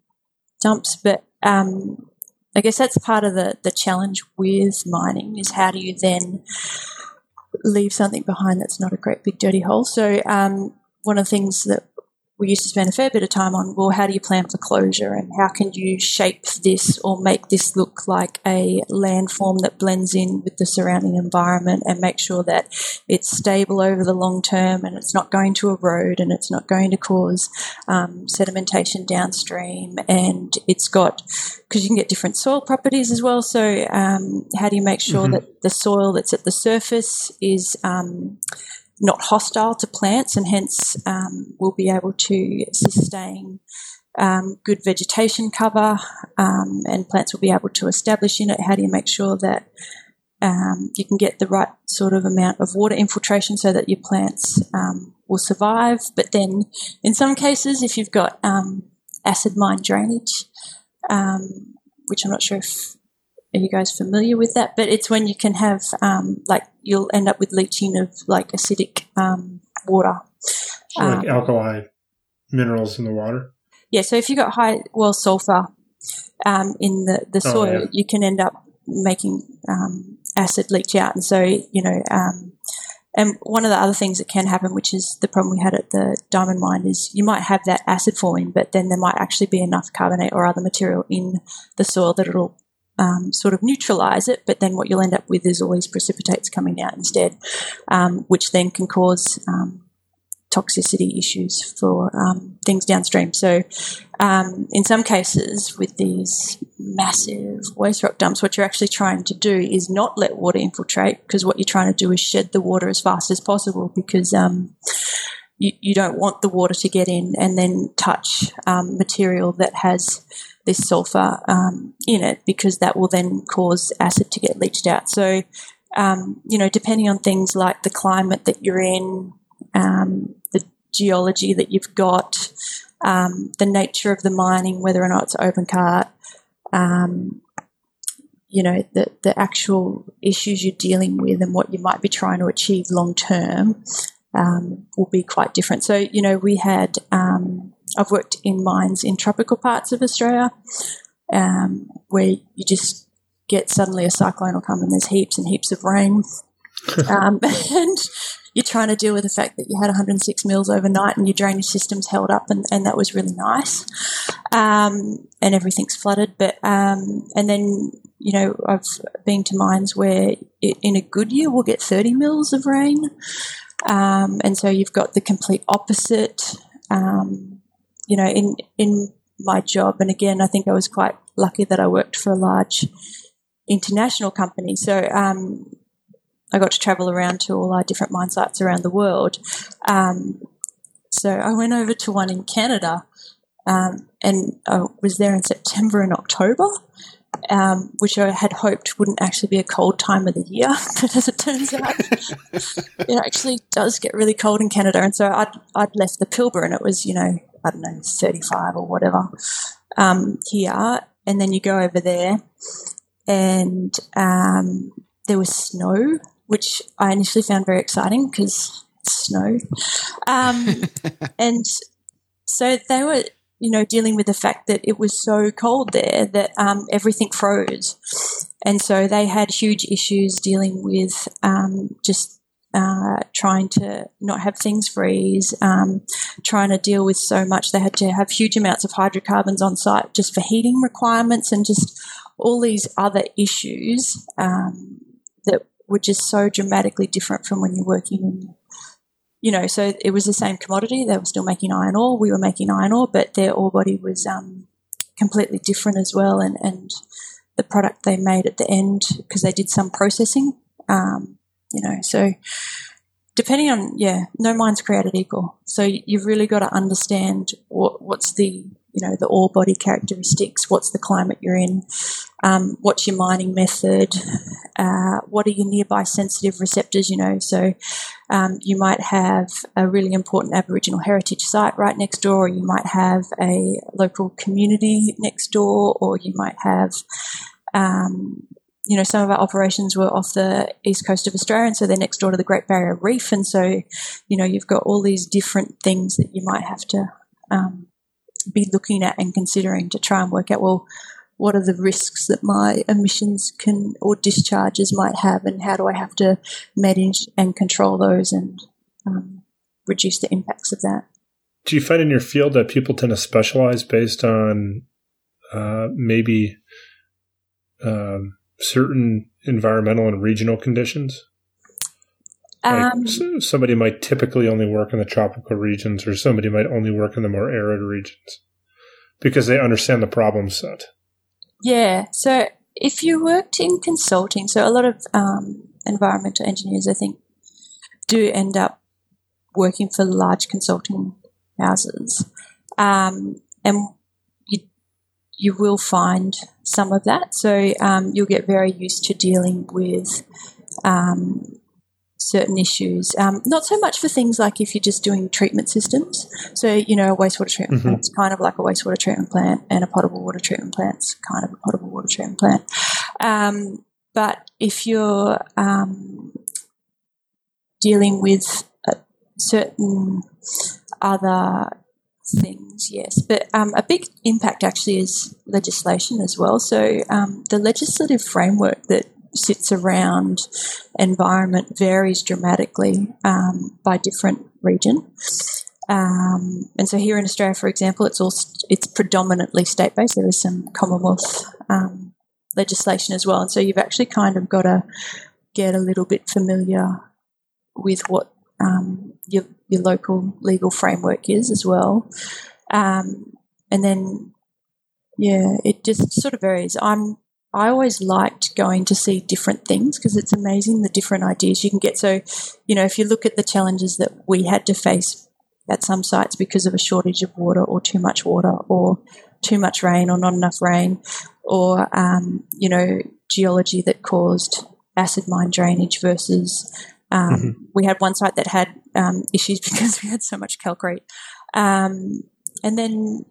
S4: dumps. But um, I guess that's part of the, the challenge with mining is how do you then leave something behind that's not a great big dirty hole. So um, one of the things that we used to spend a fair bit of time on well how do you plan for closure and how can you shape this or make this look like a landform that blends in with the surrounding environment and make sure that it's stable over the long term and it's not going to erode and it's not going to cause um, sedimentation downstream and it's got because you can get different soil properties as well so um, how do you make sure mm-hmm. that the soil that's at the surface is um, not hostile to plants and hence um, will be able to sustain um, good vegetation cover um, and plants will be able to establish in it. How do you make sure that um, you can get the right sort of amount of water infiltration so that your plants um, will survive. But then, in some cases, if you've got acid mine drainage, which I'm not sure if are you guys familiar with that, but it's when you can have um, like you'll end up with leaching of like acidic um, water,
S5: so like alkali minerals in the water.
S4: Yeah, so if you've got high well sulfur in the the soil, oh, yeah. you can end up making um, acid leach out. And so, you know, um, and one of the other things that can happen, which is the problem we had at the diamond mine, is you might have that acid forming, but then there might actually be enough carbonate or other material in the soil that it'll um, sort of neutralize it. But then what you'll end up with is all these precipitates coming out instead, um, which then can cause um, toxicity issues for um, things downstream. So, um, in some cases, with these massive waste rock dumps, what you're actually trying to do is not let water infiltrate because what you're trying to do is shed the water as fast as possible because you, don't want the water to get in and then touch um, material that has this sulfur um, in it because that will then cause acid to get leached out. So, um, you know, depending on things like the climate that you're in, um, the geology that you've got, um, the nature of the mining, whether or not it's open cut, um, you know, the, the actual issues you're dealing with and what you might be trying to achieve long term um, will be quite different. So, you know, we had, um, I've worked in mines in tropical parts of Australia um, where you just get suddenly a cyclone will come and there's heaps and heaps of rain. <laughs> um, <laughs> and you're trying to deal with the fact that you had 106 mils overnight and your drainage system's held up, and, and that was really nice. Um, and everything's flooded. But um, and then you know I've been to mines where it, in a good year we'll get 30 mils of rain, um, and so you've got the complete opposite. Um, you know, in in my job, and again, I think I was quite lucky that I worked for a large international company. So um, I got to travel around to all our different mine sites around the world. Um, so I went over to one in Canada um, and I was there in September and October. Um, which I had hoped wouldn't actually be a cold time of the year, <laughs> but as it turns <laughs> out, it actually does get really cold in Canada. And so I'd, I'd left the Pilbara and it was, you know, I don't know, 35 or whatever um, here. And then you go over there and um, there was snow which I initially found very exciting because snow. Um, <laughs> and so they were, you know, dealing with the fact that it was so cold there that um, everything froze. And so they had huge issues dealing with um, just uh, trying to not have things freeze, um, trying to deal with so much. They had to have huge amounts of hydrocarbons on site just for heating requirements and just all these other issues um, that were just so dramatically different from when you're working in, you know, so it was the same commodity. They were still making iron ore. We were making iron ore, but their ore body was um, completely different as well. And, and the product they made at the end, because they did some processing, um, you know, so depending on, yeah, no mine's created equal. So you've really got to understand what, what's the you know the ore body characteristics, what's the climate you're in, um, what's your mining method, uh, what are your nearby sensitive receptors, you know. So um, you might have a really important Aboriginal heritage site right next door, or you might have a local community next door, or you might have um, you know, some of our operations were off the east coast of Australia, and so they're next door to the Great Barrier Reef, and so, you know, you've got all these different things that you might have to um, be looking at and considering to try and work out, well, what are the risks that my emissions can or discharges might have, and how do I have to manage and control those and um, reduce the impacts of that?
S5: Do you find in your field that people tend to specialize based on uh, maybe um, certain environmental and regional conditions? Like um, somebody might typically only work in the tropical regions, or somebody might only work in the more arid regions because they understand the problem set.
S4: Yeah. So if you worked in consulting, so a lot of um, environmental engineers, I think, do end up working for large consulting houses, um, and you will find some of that. So um, you'll get very used to dealing with um, certain issues. Um, not so much for things like if you're just doing treatment systems. So, you know, a wastewater treatment mm-hmm. plant's kind of like a wastewater treatment plant, and a potable water treatment plant's kind of a potable water treatment plant. Um, but if you're um, dealing with certain other things, yes. But um, a big impact actually is legislation as well. So um, the legislative framework that sits around environment varies dramatically um, by different region. Um, and so here in Australia, for example, it's all it's predominantly state based. There is some Commonwealth um, legislation as well, and so you've actually kind of got to get a little bit familiar with what um, your your local legal framework is as well. Um, and then, yeah, it just sort of varies. I'm I always liked going to see different things because it's amazing the different ideas you can get. So, you know, if you look at the challenges that we had to face at some sites because of a shortage of water or too much water or too much rain or not enough rain or, um, you know, geology that caused acid mine drainage versus um, mm-hmm. we had one site that had um, issues <laughs> because we had so much calcrete. Um, and then,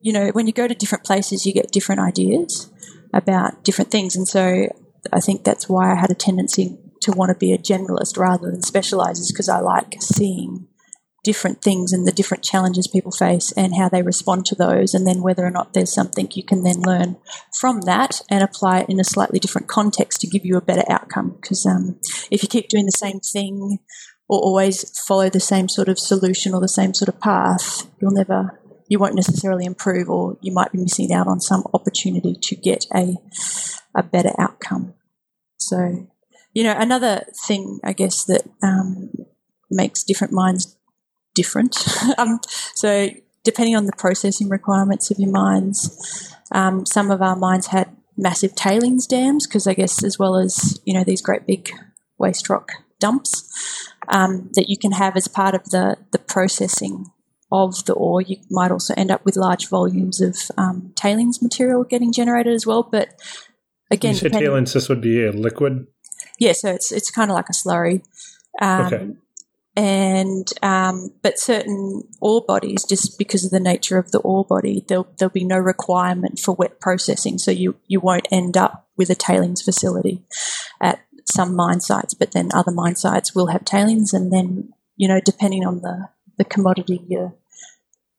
S4: you know, when you go to different places, you get different ideas about different things. And so I think that's why I had a tendency to want to be a generalist rather than specialize, because I like seeing different things and the different challenges people face and how they respond to those, and then whether or not there's something you can then learn from that and apply it in a slightly different context to give you a better outcome. Because um, if you keep doing the same thing or always follow the same sort of solution or the same sort of path, you'll never you won't necessarily improve or you might be missing out on some opportunity to get a, a better outcome. So, you know, another thing, I guess, that um, makes different mines different. <laughs> um, so, depending on the processing requirements of your mines, um, some of our mines had massive tailings dams because I guess, as well as, you know, these great big waste rock dumps um, that you can have as part of the, the processing of the ore, you might also end up with large volumes of um, tailings material getting generated as well. But again,
S5: you tailings, this would be a liquid.
S4: Yeah, so it's it's kind of like a slurry. Um, okay. And um, but certain ore bodies, just because of the nature of the ore body, there'll there'll be no requirement for wet processing, so you you won't end up with a tailings facility at some mine sites. But then other mine sites will have tailings, and then you know depending on the the commodity you're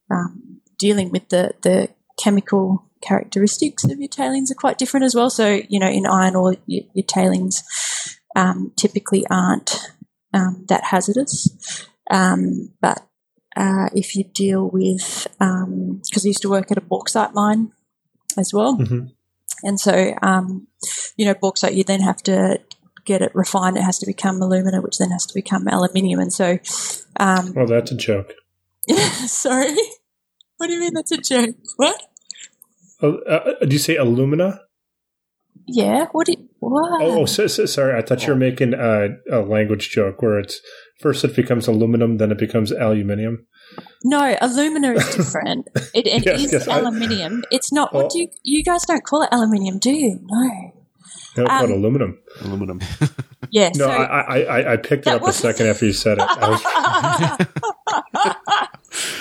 S4: um, dealing with, the, the chemical characteristics of your tailings are quite different as well. So, you know, in iron ore, your, your tailings um, typically aren't um, that hazardous. Um, but uh, if you deal with, because um, I used to work at a bauxite mine as well. Mm-hmm. And so, um, you know, bauxite, you then have to get it refined, it has to become alumina, which then has to become aluminium. And so. Um,
S5: oh, that's a joke. <laughs>
S4: sorry. What do you mean that's a joke? What?
S5: Uh, uh, do you say alumina?
S4: Yeah. What? Do you, what?
S5: Oh, oh so, so, sorry. I thought you were making a, a, language joke where it's first it becomes aluminum, then it becomes aluminium.
S4: No, alumina is different. it, it <laughs> yes, is yes, aluminium. I, it's not. What oh. do you? You guys don't call it aluminium, do you? No.
S5: No, um, called aluminum.
S6: Aluminum. <laughs>
S4: Yeah.
S5: no, so I, I, I picked it up a second after you said it. <laughs>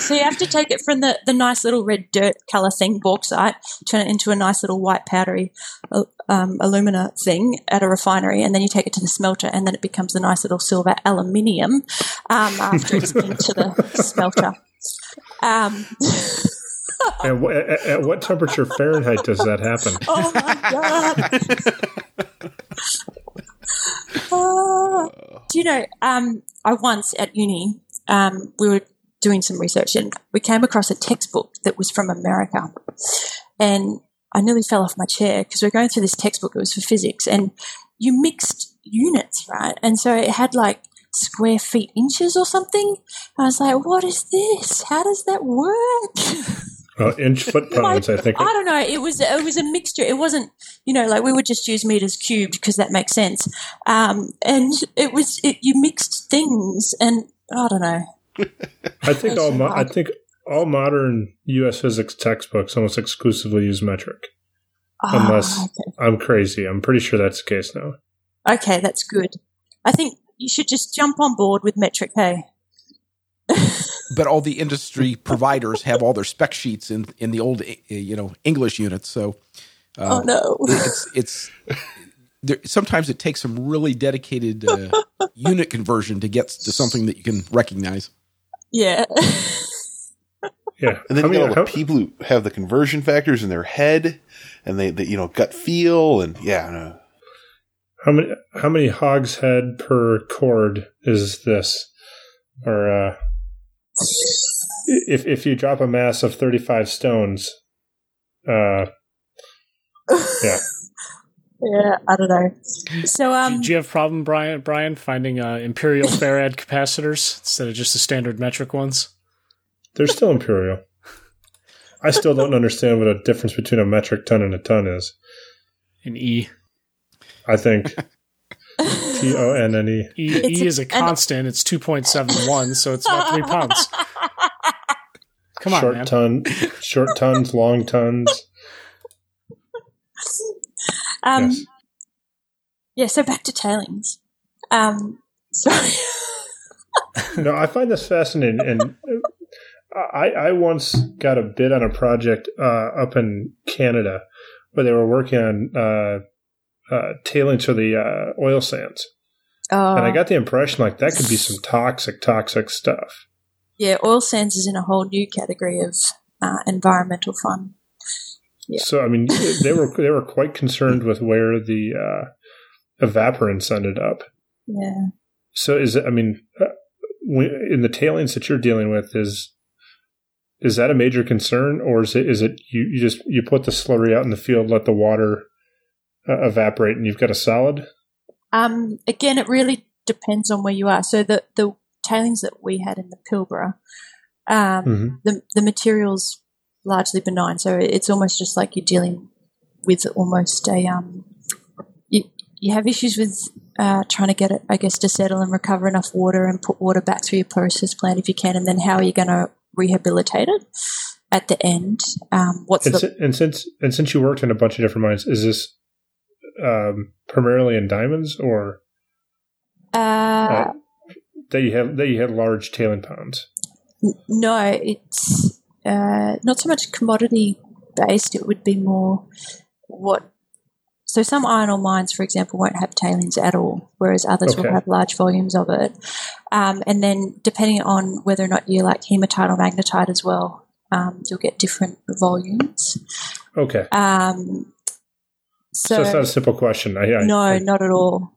S4: so you have to take it from the, the nice little red dirt color thing, bauxite, turn it into a nice little white powdery uh, um, alumina thing at a refinery, and then you take it to the smelter, and then it becomes a nice little silver aluminium um, <laughs> after it's into the smelter. Um, <laughs>
S5: and w- at, at, what temperature Fahrenheit does that happen? <laughs>
S4: Oh my god! uh, do you know? Um, I once at uni, um, we were doing some research, and we came across a textbook that was from America, and I nearly fell off my chair because we are going through this textbook. It was for physics, and you mixed units, right? And so it had like square feet inches or something. I was like, what is this? How does that work? <laughs>
S5: Uh, inch foot pounds, I think.
S4: I don't know. It was it was a mixture. It wasn't, you know, like we would just use meters cubed because that makes sense. Um, and it was it, you mixed things, and I don't know.
S5: I think all my, I think all modern U.S. physics textbooks almost exclusively use metric.
S4: Ah,
S5: Unless
S4: okay.
S5: I'm crazy. I'm pretty sure that's the case now.
S4: okay, that's good. I think you should just jump on board with metric. Hey, <laughs>
S1: but all the industry providers have all their spec sheets in in the old uh, you know English units. So
S4: oh no,
S1: it's it's there, sometimes it takes some really dedicated uh, <laughs> unit conversion to get to something that you can recognize.
S4: Yeah. <laughs>
S5: Yeah.
S6: And then
S5: How
S6: you
S5: many-
S6: got all the people who have the conversion factors in their head, and they, they you know gut feel, and yeah, no.
S5: How many how many hogshead per cord is this? Or uh, if if you drop a mass of thirty five stones, uh, <laughs> yeah,
S4: Yeah, I don't know. So, um,
S3: Do you have problem, Brian? Brian, finding uh, imperial <laughs> farad capacitors instead of just the standard metric ones?
S5: they're still imperial. I still don't understand what a difference between a metric ton and a ton is.
S3: In E,
S5: I think <laughs> T O N N E.
S3: E,
S4: It's
S3: e
S4: a-
S3: is a
S4: and-
S3: constant. It's two point seven one, so it's about three pounds. <laughs> Come on,
S5: Short
S3: man.
S5: ton, short tons, long tons.
S4: Um,
S5: yes.
S4: yeah. So back to tailings. Um, sorry. <laughs>
S5: no, I find this fascinating, and I, I once got a bid on a project uh, up in Canada where they were working on uh, uh, tailings for the uh, oil sands, and I got the impression like that could be some toxic, toxic stuff.
S4: yeah, oil sands is in a whole new category of uh, environmental fun. Yeah.
S5: So, I mean, they were they were quite concerned with where the uh, evaporants ended up.
S4: Yeah.
S5: So, is it? I mean, uh, in the tailings that you're dealing with, is is that a major concern, or is it is it you, you just you put the slurry out in the field, let the water uh, evaporate, and you've got a solid?
S4: Um, again, it really depends on where you are. So the the tailings that we had in the Pilbara, um,
S5: hmm
S4: the the materials largely benign. So it's almost just like you're dealing with almost a um, you you have issues with uh, trying to get it, I guess, to settle and recover enough water and put water back through your process plant if you can, and then how are you going to rehabilitate it at the end? Um, what's
S5: And,
S4: the
S5: si- and since and since you worked in a bunch of different mines, is this um, primarily in diamonds, or
S4: uh,
S5: that you had that you had large tailing ponds?
S4: N- No, it's uh, not so much commodity based. It would be more what. So some iron ore mines, for example, won't have tailings at all, whereas others
S5: Okay.
S4: will have large volumes of it. Um, and then, depending on whether or not you like hematite or magnetite as well, um, you'll get different volumes.
S5: Okay,
S4: Um,
S5: so,
S4: so,
S5: it's not a simple question. I, I,
S4: no,
S5: I-
S4: not at all.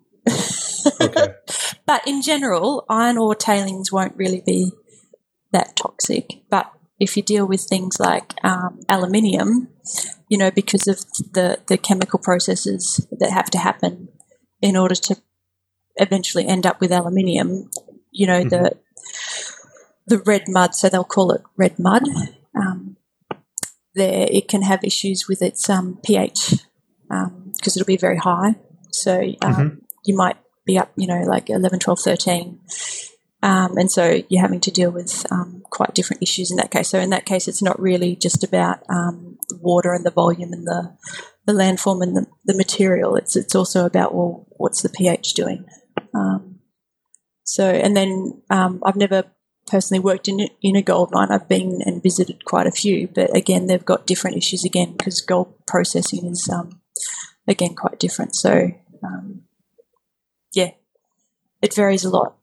S5: okay. <laughs>
S4: But in general, iron ore tailings won't really be that toxic. But if you deal with things like um, aluminium, you know, because of the, the chemical processes that have to happen in order to eventually end up with aluminium, you know, the the red mud, so they'll call it red mud. Um, there, it can have issues with its um, pH because it'll be very high. So um, you might be up, you know, like 11, 12, 13. Um, and so you're having to deal with um, quite different issues in that case. So in that case, it's not really just about um, the water and the volume and the, the landform and the, the material. It's it's also about well, what's the pH doing? Um, so and then um, I've never personally worked in in a gold mine. I've been and visited quite a few, but again, they've got different issues again because gold processing is um, again quite different. So yeah, it varies a lot.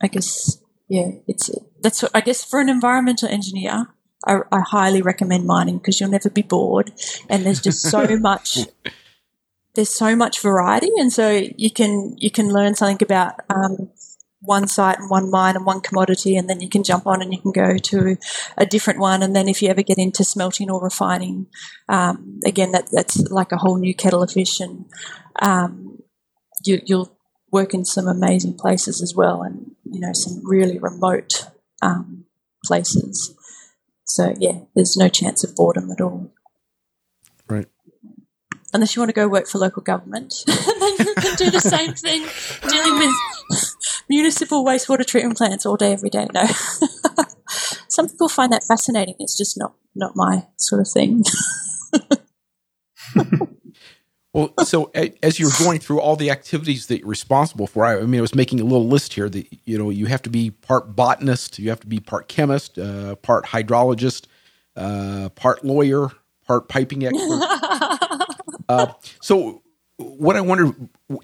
S4: I guess yeah, it's that's what I guess for an environmental engineer. I, I highly recommend mining because you'll never be bored, and there's just so <laughs> much. There's so much variety, and so you can you can learn something about um, one site and one mine and one commodity, and then you can jump on and you can go to a different one, and then if you ever get into smelting or refining, um, again that that's like a whole new kettle of fish, and um, you, you'll work in some amazing places as well, and you know some really remote um, places. So yeah, there's no chance of boredom at all.
S1: Right.
S4: Unless you want to go work for local government, <laughs> then you can do the same thing, dealing with municipal wastewater treatment plants all day, every day. No, <laughs> some people find that fascinating. It's just not not my sort of thing. <laughs>
S1: well, so as you're going through all the activities that you're responsible for, I, mean, I was making a little list here that you know you have to be part botanist, you have to be part chemist, uh, part hydrologist, uh, part lawyer, part piping expert. <laughs> uh, so, what I wonder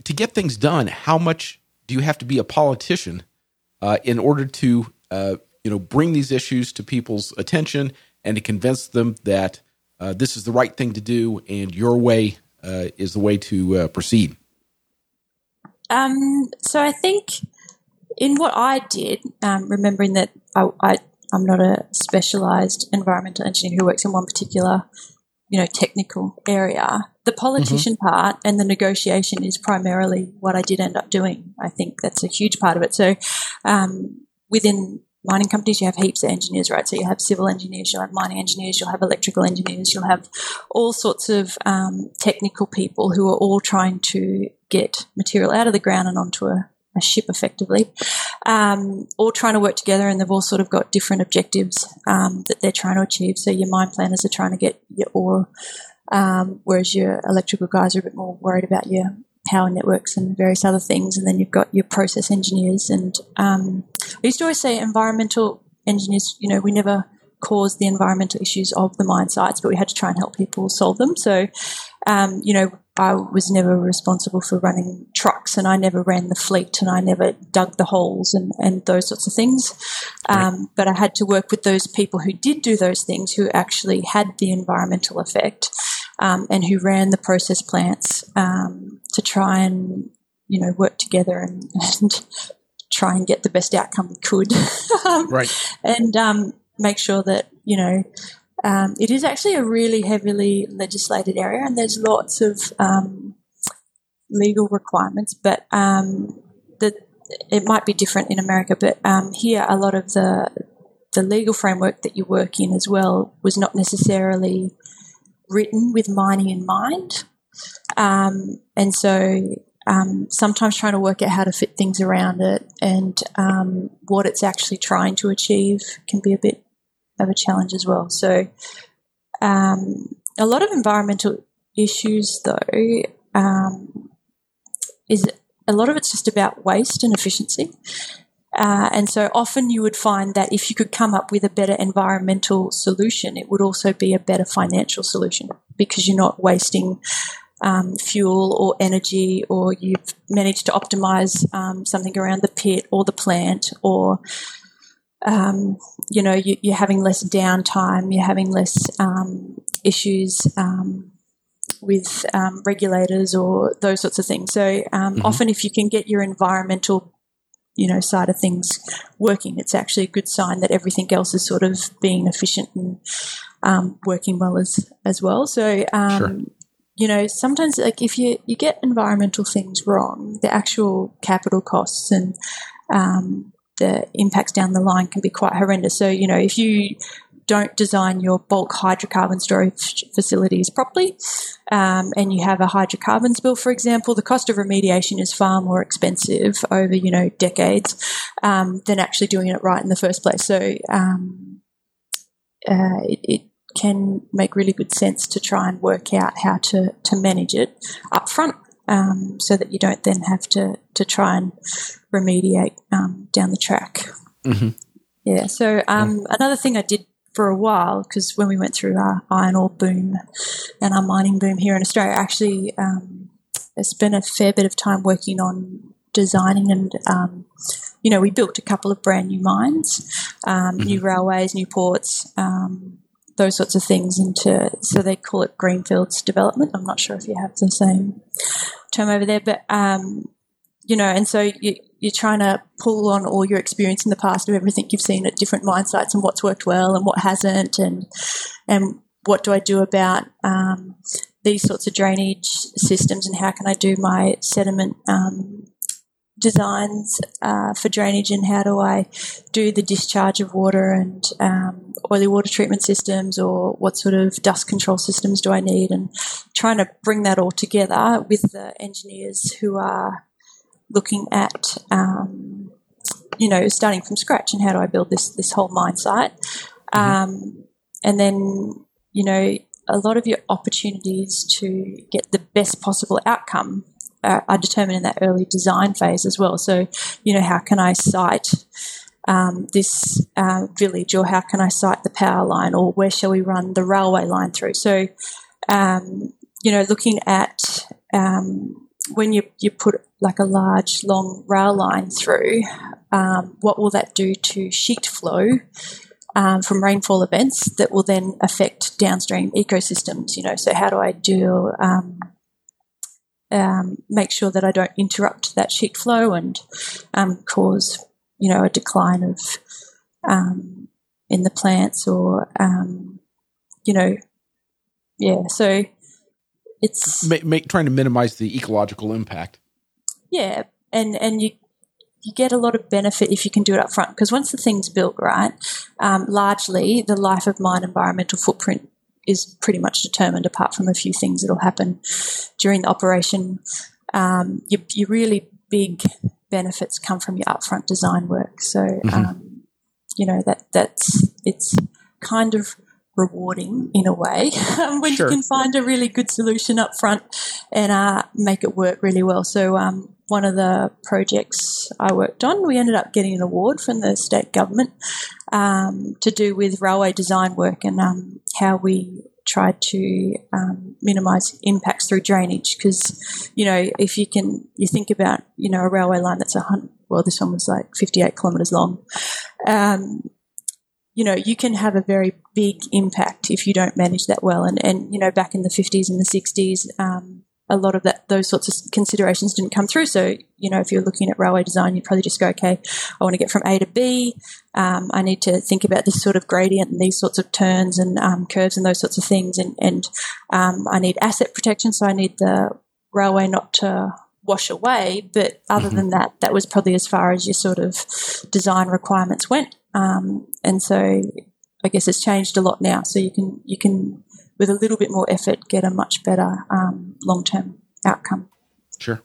S1: to get things done, how much do you have to be a politician uh, in order to uh, you know bring these issues to people's attention and to convince them that uh, this is the right thing to do and your way uh, is the way to uh, proceed?
S4: Um, so I think in what I did, um, remembering that I, I I'm not a specialized environmental engineer who works in one particular, you know, technical area. The politician mm-hmm. part and the negotiation is primarily what I did end up doing. I think that's a huge part of it. So, um, within mining companies, you have heaps of engineers, right? So you have civil engineers, you'll have mining engineers, you'll have electrical engineers, you'll have all sorts of um, technical people who are all trying to get material out of the ground and onto a, a ship effectively, um, all trying to work together, and they've all sort of got different objectives um, that they're trying to achieve. So your mine planners are trying to get your ore, um, whereas your electrical guys are a bit more worried about your power networks and various other things. And then you've got your process engineers. And um, I used to always say environmental engineers, you know, we never caused the environmental issues of the mine sites, but we had to try and help people solve them. So, um, you know, I was never responsible for running trucks and I never ran the fleet and I never dug the holes and, and those sorts of things. Um, but I had to work with those people who did do those things who actually had the environmental effect um, and who ran the process plants um, to try and you know work together and, <laughs> and, try and get the best outcome we could.
S1: Um, <laughs> right.
S4: And um, make sure that you know um, it is actually a really heavily legislated area, and there's lots of um, legal requirements, but that it might be different in America, but here a lot of the the legal framework that you work in as well was not necessarily written with mining in mind. Um, and so um, sometimes trying to work out how to fit things around it and um, what it's actually trying to achieve can be a bit of a challenge as well. So, um, a lot of environmental issues, though, um, is a lot of it's just about waste and efficiency. Uh, and so often you would find that if you could come up with a better environmental solution, it would also be a better financial solution because you're not wasting um, fuel or energy, or you've managed to optimize um, something around the pit or the plant, or um, you know you, are having less downtime, you're having less um, issues um, with um, regulators or those sorts of things. So mm-hmm. often, if you can get your environmental you know side of things working, it's actually a good sign that everything else is sort of being efficient and um, working well as as well. So um, sure. you know sometimes like if you you get environmental things wrong, the actual capital costs and um, the impacts down the line can be quite horrendous. So you know if you don't design your bulk hydrocarbon storage facilities properly, um, and you have a hydrocarbon spill, for example, the cost of remediation is far more expensive over you know decades um, than actually doing it right in the first place. So um, uh, it, it, can make really good sense to try and work out how to to manage it up front. Um, so that you don't then have to, to try and remediate um, down the track. Mm-hmm. Yeah. So um, another thing I did for a while because when we went through our iron ore boom and our mining boom here in Australia, actually um, I spent a fair bit of time working on designing and um, you know we built a couple of brand new mines, um, new mm-hmm. railways, new ports. Um, those sorts of things into so they call it greenfields development. I'm not sure if you have the same term over there, but um, you know, and so you, you're trying to pull on all your experience in the past of everything you've seen at different mine sites and what's worked well and what hasn't, and and what do I do about um, these sorts of drainage systems and how can I do my sediment um, designs uh, for drainage and how do I do the discharge of water and um, oily water treatment systems or what sort of dust control systems do I need and trying to bring that all together with the engineers who are looking at um, you know, starting from scratch and how do I build this this whole mine site. Um, and then, you know, a lot of your opportunities to get the best possible outcome are, are determined in that early design phase as well. So, you know, how can I site um, this uh, village, or how can I site the power line, or where shall we run the railway line through? So, um, you know, looking at um, when you you put like a large long rail line through, um, what will that do to sheet flow? Um, from rainfall events that will then affect downstream ecosystems. You know, so how do I do um, um, make sure that I don't interrupt that sheet flow and um, cause you know a decline of um, in the plants or you know yeah so it's
S1: Ma- make, trying to minimize the ecological impact.
S4: yeah and and you you get a lot of benefit if you can do it up front because once the thing's built right um, largely the life of mine environmental footprint is pretty much determined apart from a few things that'll happen during the operation. Um, your, your really big benefits come from your upfront design work. So um, you know that that's it's kind of rewarding in a way <laughs> when
S1: Sure.
S4: you can find a really good solution up front and uh, make it work really well. So um, one of the projects I worked on, we ended up getting an award from the state government um, to do with railway design work and um, how we tried to um, minimise impacts through drainage. Because you know, if you can, you think about you know a railway line that's a hundred. Well, this one was like fifty-eight kilometres long. You know, you can have a very big impact if you don't manage that well. And, and you know, back in the 50s and the 60s, um, a lot of that, those sorts of considerations didn't come through. So, you know, if you're looking at railway design, you'd probably just go, okay, I want to get from A to B. Um, I need to think about this sort of gradient and these sorts of turns and um, curves and those sorts of things. And, and um, I need asset protection. So I need the railway not to wash away. But other than that, that was probably as far as your sort of design requirements went. Um, and so I guess it's changed a lot now. So you can you can with a little bit more effort get a much better um, long term outcome.
S1: Sure.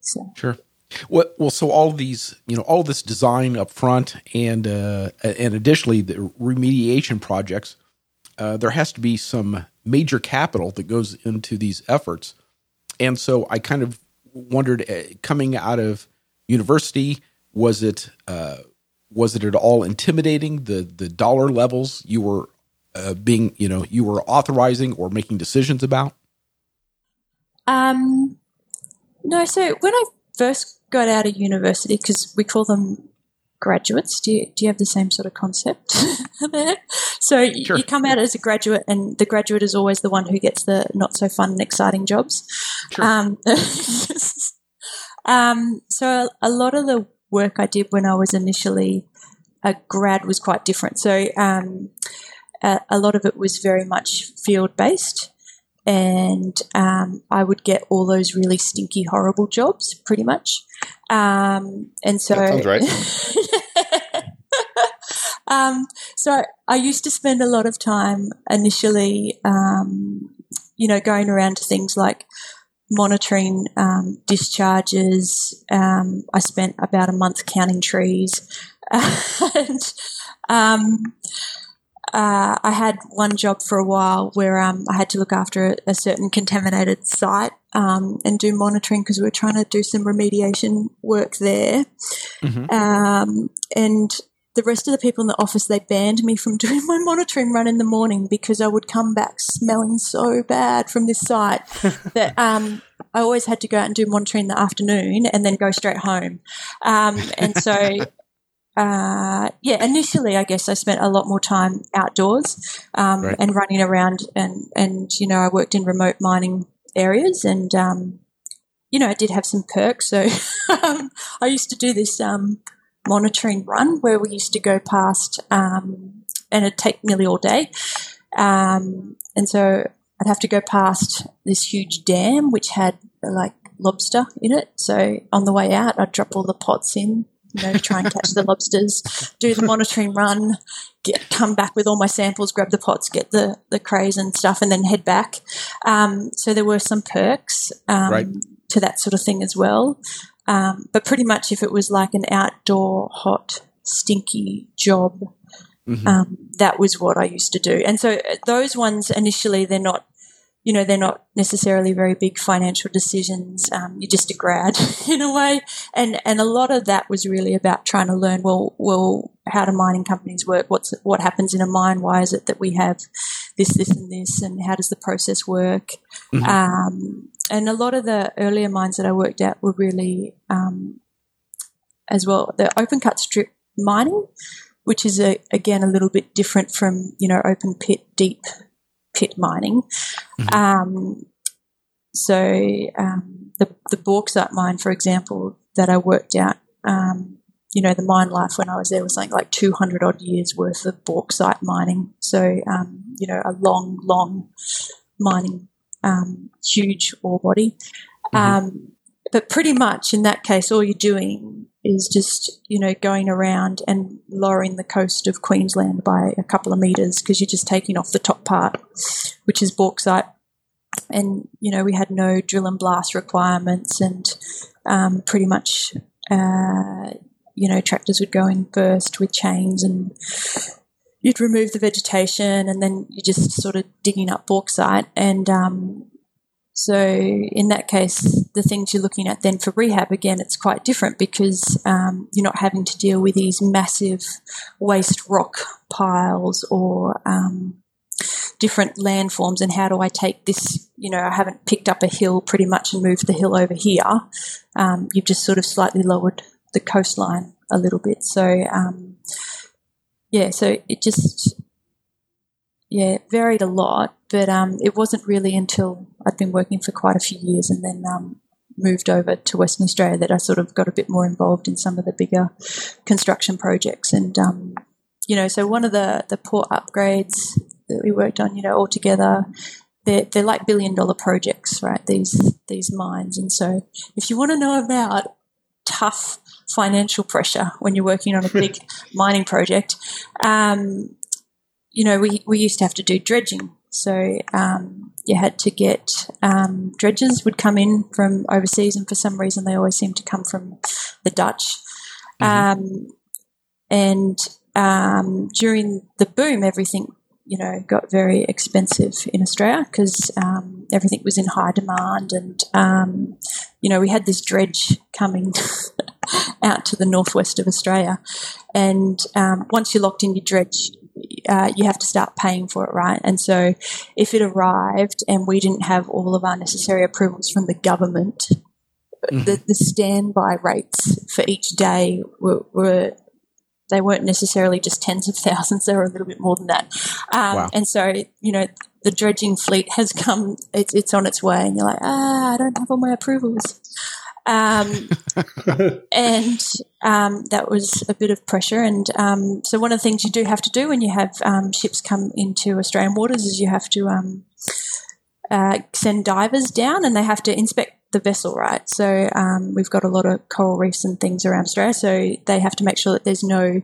S4: So
S1: Sure. Well, well, so all these, you know, all this design up front, and uh, and additionally the remediation projects, uh, there has to be some major capital that goes into these efforts, and so I kind of wondered, uh, coming out of university, was it uh, was it at all intimidating the the dollar levels you were uh, being, you know, you were authorizing or making decisions about?
S4: um, no, so when I first got out of university, because we call them graduates, do you, do you have the same sort of concept <laughs> there? So y-
S1: Sure.
S4: you come out as a graduate, and the graduate is always the one who gets the not so fun and exciting jobs.
S1: Sure.
S4: Um, <laughs> um, so a lot of the work I did when I was initially a grad was quite different. So um, a, a lot of it was very much field based, and um, I would get all those really stinky, horrible jobs, pretty much. Um, and so
S6: right. <laughs>
S4: um, so I used to spend a lot of time initially, um, you know, going around to things like monitoring um, discharges. Um, I spent about a month counting trees, <laughs> and um, uh, I had one job for a while where um, I had to look after a, a certain contaminated site um, and do monitoring because we were trying to do some remediation work there. Um, and the rest of the people in the office they banned me from <laughs> doing my monitoring run in the morning because I would come back smelling so bad from this site <laughs> that um, I always had to go out and do monitoring in the afternoon and then go straight home. Um, and so <laughs> uh, yeah, initially, I guess I spent a lot more time outdoors um,
S1: Right.
S4: and running around, and and you know, I worked in remote mining areas, and um, you know, I did have some perks. So um, I used to do this um, monitoring run where we used to go past, um, and it'd take nearly all day, um, and so I'd have to go past this huge dam which had like lobster in it. So on the way out, I'd drop all the pots in you know, try and catch the lobsters, do the monitoring run, get come back with all my samples, grab the pots, get the the crays and stuff, and then head back. Um, so there were some perks um,
S1: Right.
S4: to that sort of thing as well. Um, but pretty much if it was like an outdoor, hot, stinky job,
S1: Mhm.
S4: um, that was what I used to do. And so uh, those ones initially, they're not, you know, they're not necessarily very big financial decisions. Um, you're just a grad <laughs> in a way, and and a lot of that was really about trying to learn. Well, well, how do mining companies work? What's what happens in a mine? Why is it that we have this, this, and this? And how does the process work?
S1: Mhm.
S4: Um, and a lot of the earlier mines that I worked at were really, um, as well, the open cut strip mining, which is a, again a little bit different from you know open pit, deep pit mining.
S1: Mhm.
S4: Um, so um, the the bauxite mine, for example, that I worked out, um, you know, the mine life when I was there was something like two hundred odd years worth of bauxite mining. So um, you know, a long, long mining, um, huge ore body.
S1: Mhm.
S4: Um, but pretty much in that case, all you're doing is just you know going around and lowering the coast of Queensland by a couple of meters because you're just taking off the top part, which is bauxite. And you know we had no drill and blast requirements, and um, pretty much uh, you know tractors would go in first with chains and you'd remove the vegetation and then you're just sort of digging up bauxite and um, so in that case, the things you're looking at then for rehab again, it's quite different because um, you're not having to deal with these massive waste rock piles or um, different landforms. And how do I take this? You know, I haven't picked up a hill pretty much and moved the hill over here. Um, you've just sort of slightly lowered the coastline a little bit. So um, yeah, so it just yeah, varied a lot, but um, it wasn't really until I'd been working for quite a few years and then um, moved over to Western Australia that I sort of got a bit more involved in some of the bigger construction projects. And, um, you know, so one of the, the port upgrades that we worked on, you know, altogether, they're, they're like billion dollar projects, right? These, these mines. And so if you want to know about tough financial pressure when you're working on a big <laughs> mining project, um, you know, we, we used to have to do dredging. So um, you had to get um, dredgers would come in from overseas, and for some reason they always seem to come from the Dutch. Um, and um, during the boom, everything you know got very expensive in Australia because um, everything was in high demand, and um, you know we had this dredge coming <laughs> out to the northwest of Australia, and um, once you're locked in your dredge, uh, you have to start paying for it, right? And so, if it arrived and we didn't have all of our necessary approvals from the government, the, the standby rates for each day were, were they weren't necessarily just tens of thousands; they were a little bit more than that. Um,
S1: Wow.
S4: And so, you know, the dredging fleet has come; it's, it's on its way, and you're like, ah, I don't have all my approvals. Um, <laughs> and um, that was a bit of pressure. And um, so, one of the things you do have to do when you have um, ships come into Australian waters is you have to um, uh, send divers down, and they have to inspect the vessel, right? So um, we've got a lot of coral reefs and things around Australia, so they have to make sure that there's no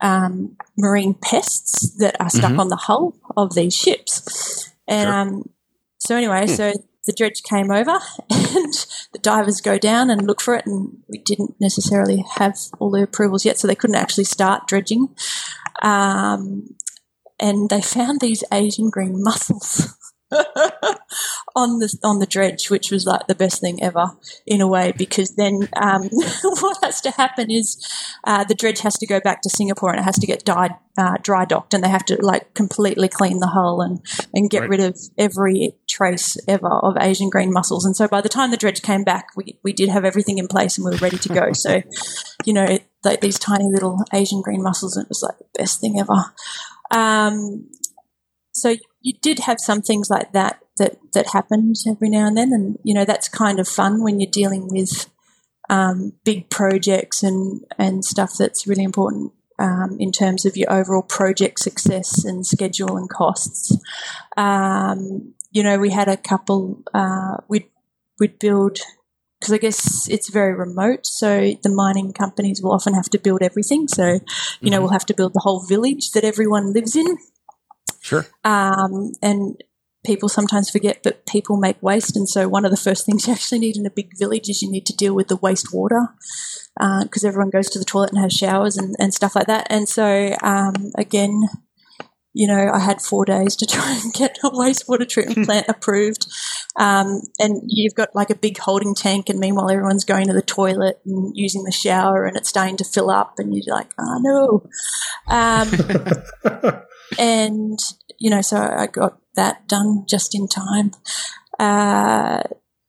S4: um, marine pests that are stuck on the hull of these ships. And
S1: Sure.
S4: um, so anyway, so the dredge came over <laughs> and the divers go down and look for it and we didn't necessarily have all the approvals yet, so they couldn't actually start dredging. Um, and they found these Asian green mussels <laughs> <laughs> on the on the dredge, which was like the best thing ever in a way, because then um, <laughs> what has to happen is uh, the dredge has to go back to Singapore and it has to get dyed, uh, dry docked, and they have to like completely clean the hull and and get
S1: Right.
S4: rid of every trace ever of Asian green mussels. And so by the time the dredge came back, we we did have everything in place and we were ready to go. <laughs> so, you know, like these tiny little Asian green mussels, and it was like the best thing ever. Um, so you did have some things like that that that happened every now and then, and you know that's kind of fun when you're dealing with um, big projects and and stuff that's really important um, in terms of your overall project success and schedule and costs. Um, you know, we had a couple. Uh, we'd we'd build because I guess it's very remote, so the mining companies will often have to build everything. So, you know, we'll have to build the whole village that everyone lives in
S1: Sure.
S4: um, and people sometimes forget, but people make waste. And so one of the first things you actually need in a big village is you need to deal with the wastewater because uh, everyone goes to the toilet and has showers and, and stuff like that. And so, um, again, you know, I had four days to <laughs> try and get a wastewater treatment plant approved. Um, and you've got like a big holding tank, and meanwhile, everyone's going to the toilet and using the shower, and it's starting to fill up, and you're like, oh no. Um, <laughs> <laughs> and, you know, so I got that done just in time. Uh,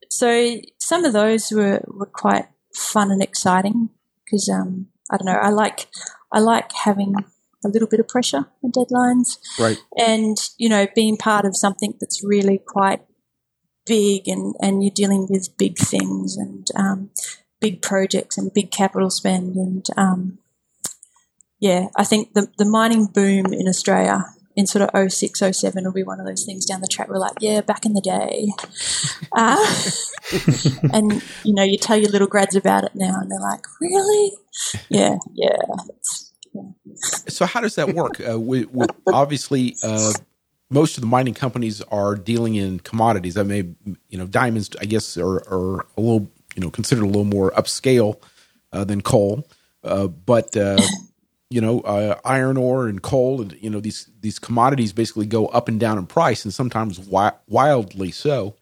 S4: so some of those were, were quite fun and exciting because, um, I don't know, I like, I like having a little bit of pressure and deadlines.
S1: Right.
S4: And, you know, being part of something that's really quite big and, and you're dealing with big things and um, big projects and big capital spend. And um, yeah, I think the, the mining boom in Australia in sort of 06, 07 will be one of those things down the track. We're like, yeah, back in the day. <laughs> Uh, and, you know, you tell your little grads about it now and they're like, really? Yeah, yeah.
S1: So how does that work? Uh, with obviously, uh, most of the mining companies are dealing in commodities. I mean, you know, diamonds, I guess, are, are a little, you know, considered a little more upscale uh, than coal. Uh, but uh, you know, uh, iron ore and coal, and you know, these these commodities basically go up and down in price, and sometimes wi- wildly so.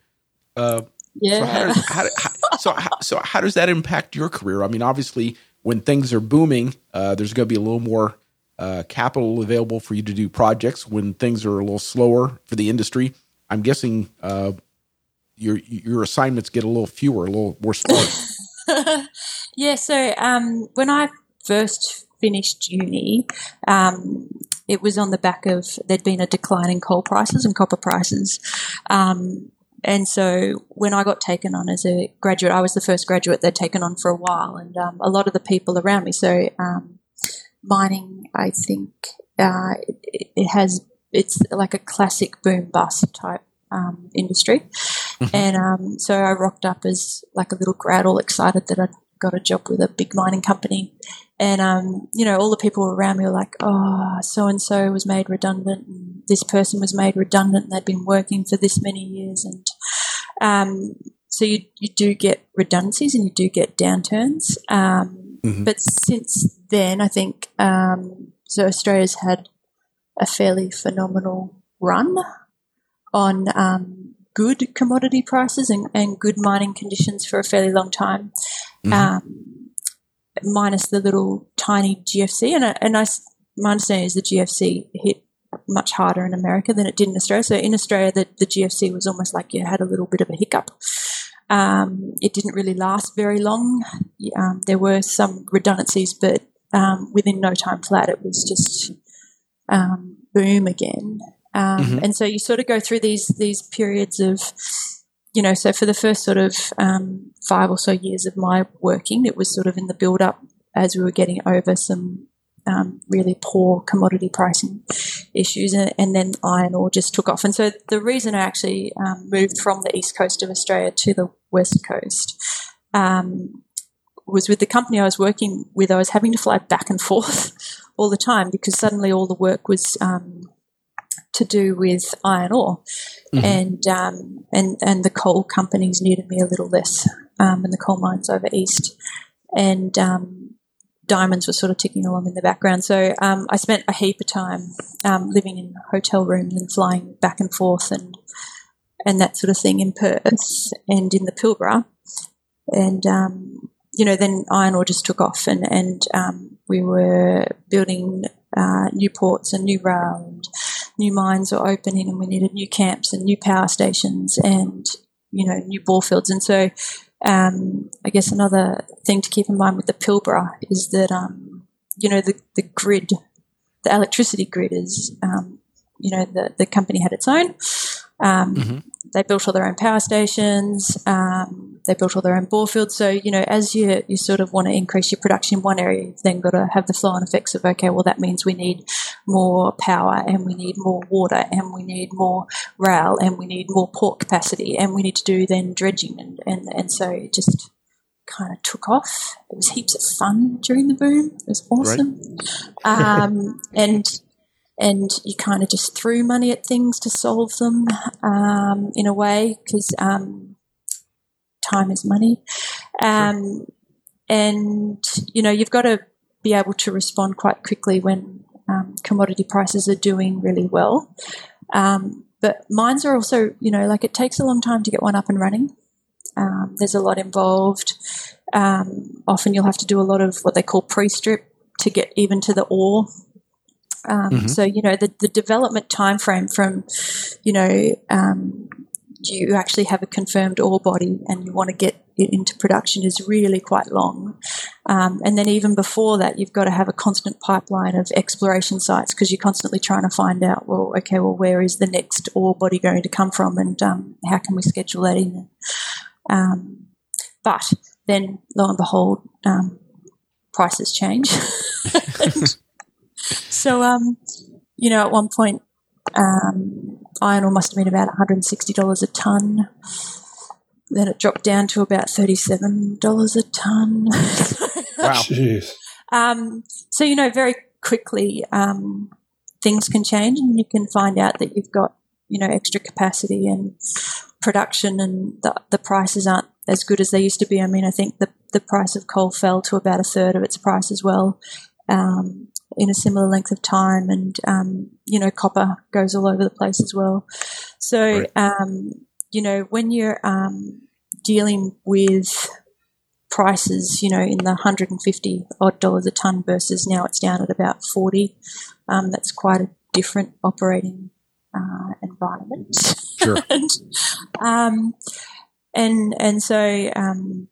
S4: yeah.
S1: So how, does, how, how, so, how, so how does that impact your career? I mean, obviously, when things are booming, uh, there's going to be a little more uh, capital available for you to do projects. When things are a little slower for the industry, I'm guessing uh, your your assignments get a little fewer, a little more sparse. <laughs>
S4: yeah. So um, when I first finished uni, um, it was on the back of there'd been a decline in coal prices and copper prices. Um, and so when I got taken on as a graduate, I was the first graduate they'd taken on for a while, and um, a lot of the people around me. So um, mining, I think uh, it, it, has it's like a classic boom bust type um, industry, mm-hmm. and um, so I rocked up as like a little grad, all excited that I'd got a job with a big mining company. And, um, you know, all the people around me were like, oh, so and so was made redundant, and this person was made redundant, and they'd been working for this many years. And um, so you, you do get redundancies and you do get downturns. Um, mm-hmm. But since then, I think, um, so Australia's had a fairly phenomenal run on um, good commodity prices and, and, good mining conditions for a fairly long time. Mm-hmm. Um, minus the little tiny GFC. And, I, and I, my understanding is the GFC hit much harder in America than it did in Australia. So in Australia, the, the GFC was almost like you had a little bit of a hiccup. Um, it didn't really last very long. Um, there were some redundancies, but um, within no time flat, it was just um, boom again. Um, mm-hmm. And so you sort of go through these these periods of you know, so for the first sort of um, five or so years of my working, it was sort of in the build up as we were getting over some um, really poor commodity pricing issues, and, and, then iron ore just took off. And so the reason I actually um, moved from the east coast of Australia to the west coast um, was with the company I was working with. I was having to fly back and forth <laughs> all the time because suddenly all the work was um, to do with iron ore, mm-hmm. and um, and and the coal companies needed me a little less, um, and the coal mines over east, and um, diamonds were sort of ticking along in the background. So um, I spent a heap of time um, living in hotel rooms and flying back and forth and and that sort of thing in Perth and in the Pilbara, and um, you know then iron ore just took off and and we were building uh, new ports and new rail and new mines were opening and we needed new camps and new power stations and, you know, new bore fields. And so, um, I guess another thing to keep in mind with the Pilbara is that, um, you know, the, the grid, the electricity grid is, um, you know, the, the company had its own. Um, mm-hmm. They built all their own power stations. Um, they built all their own bore fields. So, you know, as you, you sort of want to increase your production in one area, you've then got to have the flow on effects of, okay, well, that means we need more power and we need more water and we need more rail and we need more port capacity and we need to do then dredging. And, and, and so it just kind of took off. It was heaps of fun during the boom. It was awesome. Right. um, and and you kind of just threw money at things to solve them um, in a way because um, time is money. Um, and, you know, you've got to be able to respond quite quickly when um, commodity prices are doing really well. Um, but mines are also, you know, like it takes a long time to get one up and running. Um, there's a lot involved. Um, often you'll have to do a lot of what they call pre-strip to get even to the ore. Um, mm-hmm. So you know the, the development time frame from, you know, um, you actually have a confirmed ore body and you want to get it into production is really quite long. Um, and then even before that, you've got to have a constant pipeline of exploration sites because you're constantly trying to find out, well, okay, well, where is the next ore body going to come from and um, how can we schedule that in? Um, but then lo and behold, um, prices change. <laughs> <laughs> so, um, you know, at one point, um, iron ore must have been about $160 a tonne. Then it dropped down to about $37 a tonne. <laughs>
S5: wow. Jeez.
S4: Um, so, you know, very quickly um, things can change and you can find out that you've got, you know, extra capacity and production and the, the prices aren't as good as they used to be. I mean, I think the, the price of coal fell to about a third of its price as well. Um, in a similar length of time, and um, you know, copper goes all over the place as well. So, um, you know, when you're um, dealing with prices, you know, in the 150 odd dollars a ton versus now it's down at about 40, um, that's quite a different operating uh, environment.
S1: Sure. <laughs>
S4: and, um, and and so um,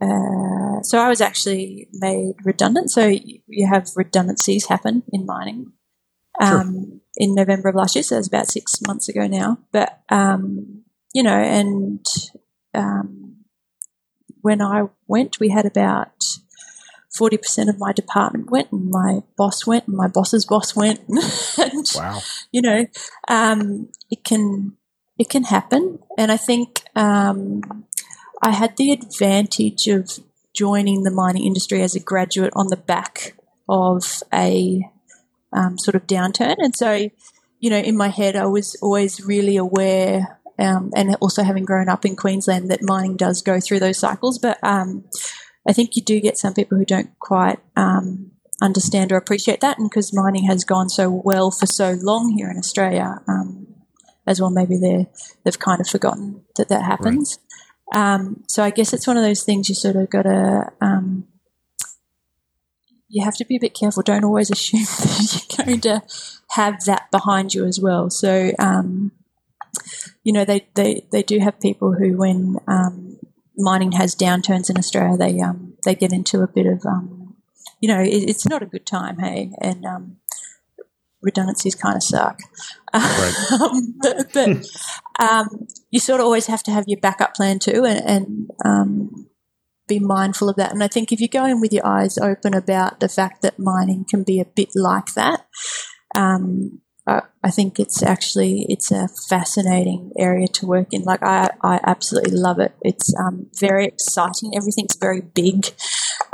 S4: uh, so I was actually made redundant. So you have redundancies happen in mining. Um, sure. In November of last year, so that's about six months ago now. But um, you know, and um, when I went, we had about forty percent of my department went, and my boss went, and my boss's boss went. <laughs> and,
S1: wow!
S4: You know, um, it can it can happen, and I think um, I had the advantage of joining the mining industry as a graduate on the back of a um, sort of downturn. And so, you know, in my head, I was always really aware, um, and also having grown up in Queensland, that mining does go through those cycles. But um, I think you do get some people who don't quite um, understand or appreciate that. And because mining has gone so well for so long here in Australia, um, as well, maybe they they've kind of forgotten that that happens. Right. Um, so I guess it's one of those things you sort of got to. Um, you have to be a bit careful. Don't always <laughs> assume that you're going to have that behind you as well. So, um, you know, they, they, they do have people who, when um, mining has downturns in Australia, they um, they get into a bit of, um, you know, it, it's not a good time, hey, and redundancies kind of suck. Right. <laughs> um, but, but um, you sort of always have to have your backup plan too, and, and um, be mindful of that. And I think if you go in with your eyes open about the fact that mining can be a bit like that, um, I, I think it's actually it's a fascinating area to work in. Like I, I absolutely love it. It's um, very exciting. Everything's very big.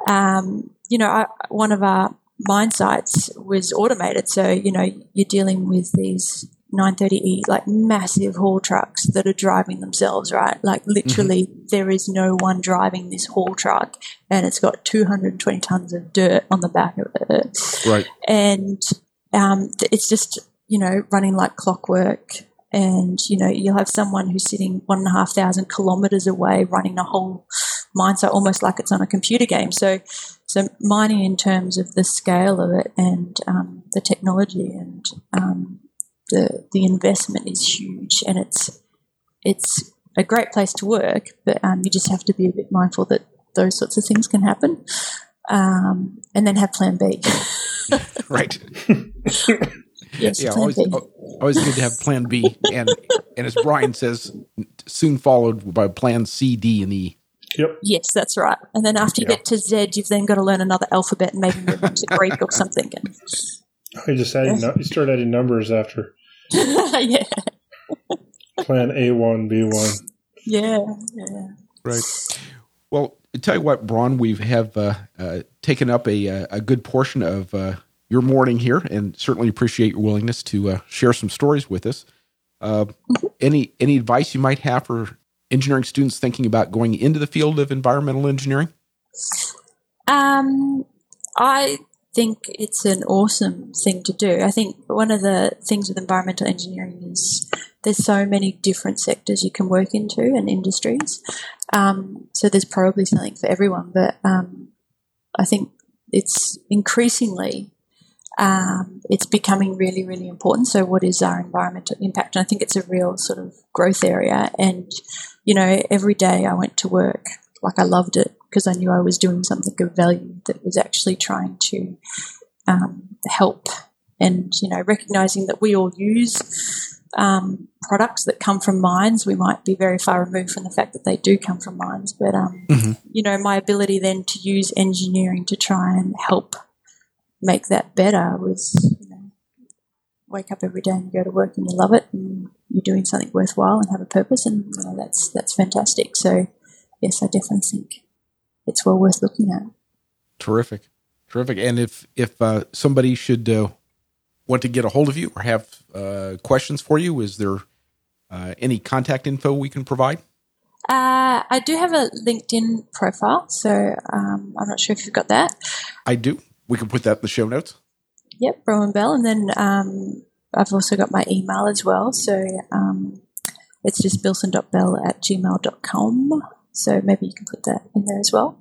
S4: Um, you know, I, one of our mine sites was automated. So, you know, you're dealing with these 930E, like massive haul trucks that are driving themselves, right? Like literally, mm-hmm. there is no one driving this haul truck and it's got 220 tons of dirt on the back of it.
S1: Right.
S4: And um, it's just, you know, running like clockwork. And, you know, you'll have someone who's sitting one and a half thousand kilometers away running a whole mine site almost like it's on a computer game. So, so mining in terms of the scale of it and um, the technology and um, the the investment is huge, and it's it's a great place to work, but um, you just have to be a bit mindful that those sorts of things can happen, um, and then have Plan B. <laughs>
S1: right. <laughs>
S4: yes.
S1: Yeah. Always, always good to have Plan B, and and as Brian says, soon followed by Plan C, D, and E.
S5: Yep.
S4: Yes, that's right. And then after you yep. get to Z, you've then got to learn another alphabet and maybe move into Greek or something. And,
S5: you just adding, yeah. you start adding numbers after. <laughs>
S4: yeah.
S5: Plan A one, B one.
S4: Yeah, yeah.
S1: Right. Well, I tell you what, Bron, we have uh, uh, taken up a, uh, a good portion of uh, your morning here, and certainly appreciate your willingness to uh, share some stories with us. Uh, <laughs> any any advice you might have for engineering students thinking about going into the field of environmental engineering?
S4: Um, I think it's an awesome thing to do. I think one of the things with environmental engineering is there's so many different sectors you can work into and industries. Um, so there's probably something for everyone, but um, I think it's increasingly um, it's becoming really, really important. So, what is our environmental impact? And I think it's a real sort of growth area. And you know, every day I went to work like I loved it because I knew I was doing something of value that was actually trying to um, help. And you know, recognizing that we all use um, products that come from mines, we might be very far removed from the fact that they do come from mines. But um, mm-hmm. you know, my ability then to use engineering to try and help make that better was, you know, wake up every day and go to work and you love it and you're doing something worthwhile and have a purpose, and you know, that's that's fantastic. So, yes, I definitely think it's well worth looking at.
S1: Terrific, terrific. And if if uh, somebody should uh, want to get a hold of you or have uh, questions for you, is there uh, any contact info we can provide?
S4: Uh, I do have a LinkedIn profile, so um, I'm not sure if you've got that.
S1: I do. We can put that in the show notes.
S4: Yep, Bronwyn Bell. And then um, I've also got my email as well. So um, it's just bilson.bell at gmail.com. So maybe you can put that in there as well.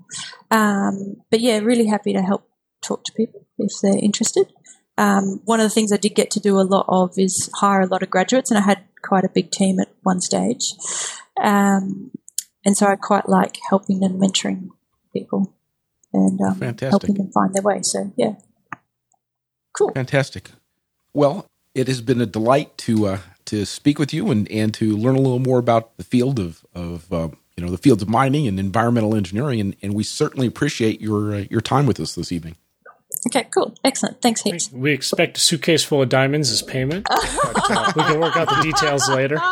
S4: Um, but yeah, really happy to help talk to people if they're interested um, one of the things I did get to do a lot of is hire a lot of graduates, and I had quite a big team at one stage. Um, and so I quite like helping and mentoring people and um, helping them find their way. So, yeah. Cool.
S1: Fantastic. Well, it has been a delight to uh, to speak with you and, and to learn a little more about the field of, of uh, you know the fields of mining and environmental engineering, and, and we certainly appreciate your uh, your time with us this evening.
S4: Okay, cool. Excellent. Thanks, heaps.
S3: We expect a suitcase full of diamonds as payment. but, <laughs> uh, we can work out the details later. <laughs>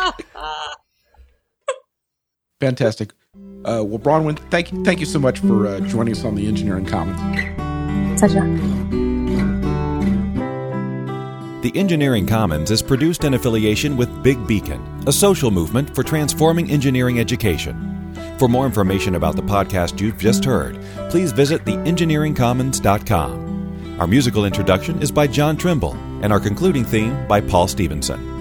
S1: Fantastic. Uh, well, Bronwyn, thank you, thank you so much for uh, joining us on the Engineering Commons.
S4: Pleasure.
S2: The Engineering Commons is produced in affiliation with Big Beacon, a social movement for transforming engineering education. For more information about the podcast you've just heard, please visit theengineeringcommons.com. Our musical introduction is by John Trimble, and our concluding theme by Paul Stevenson.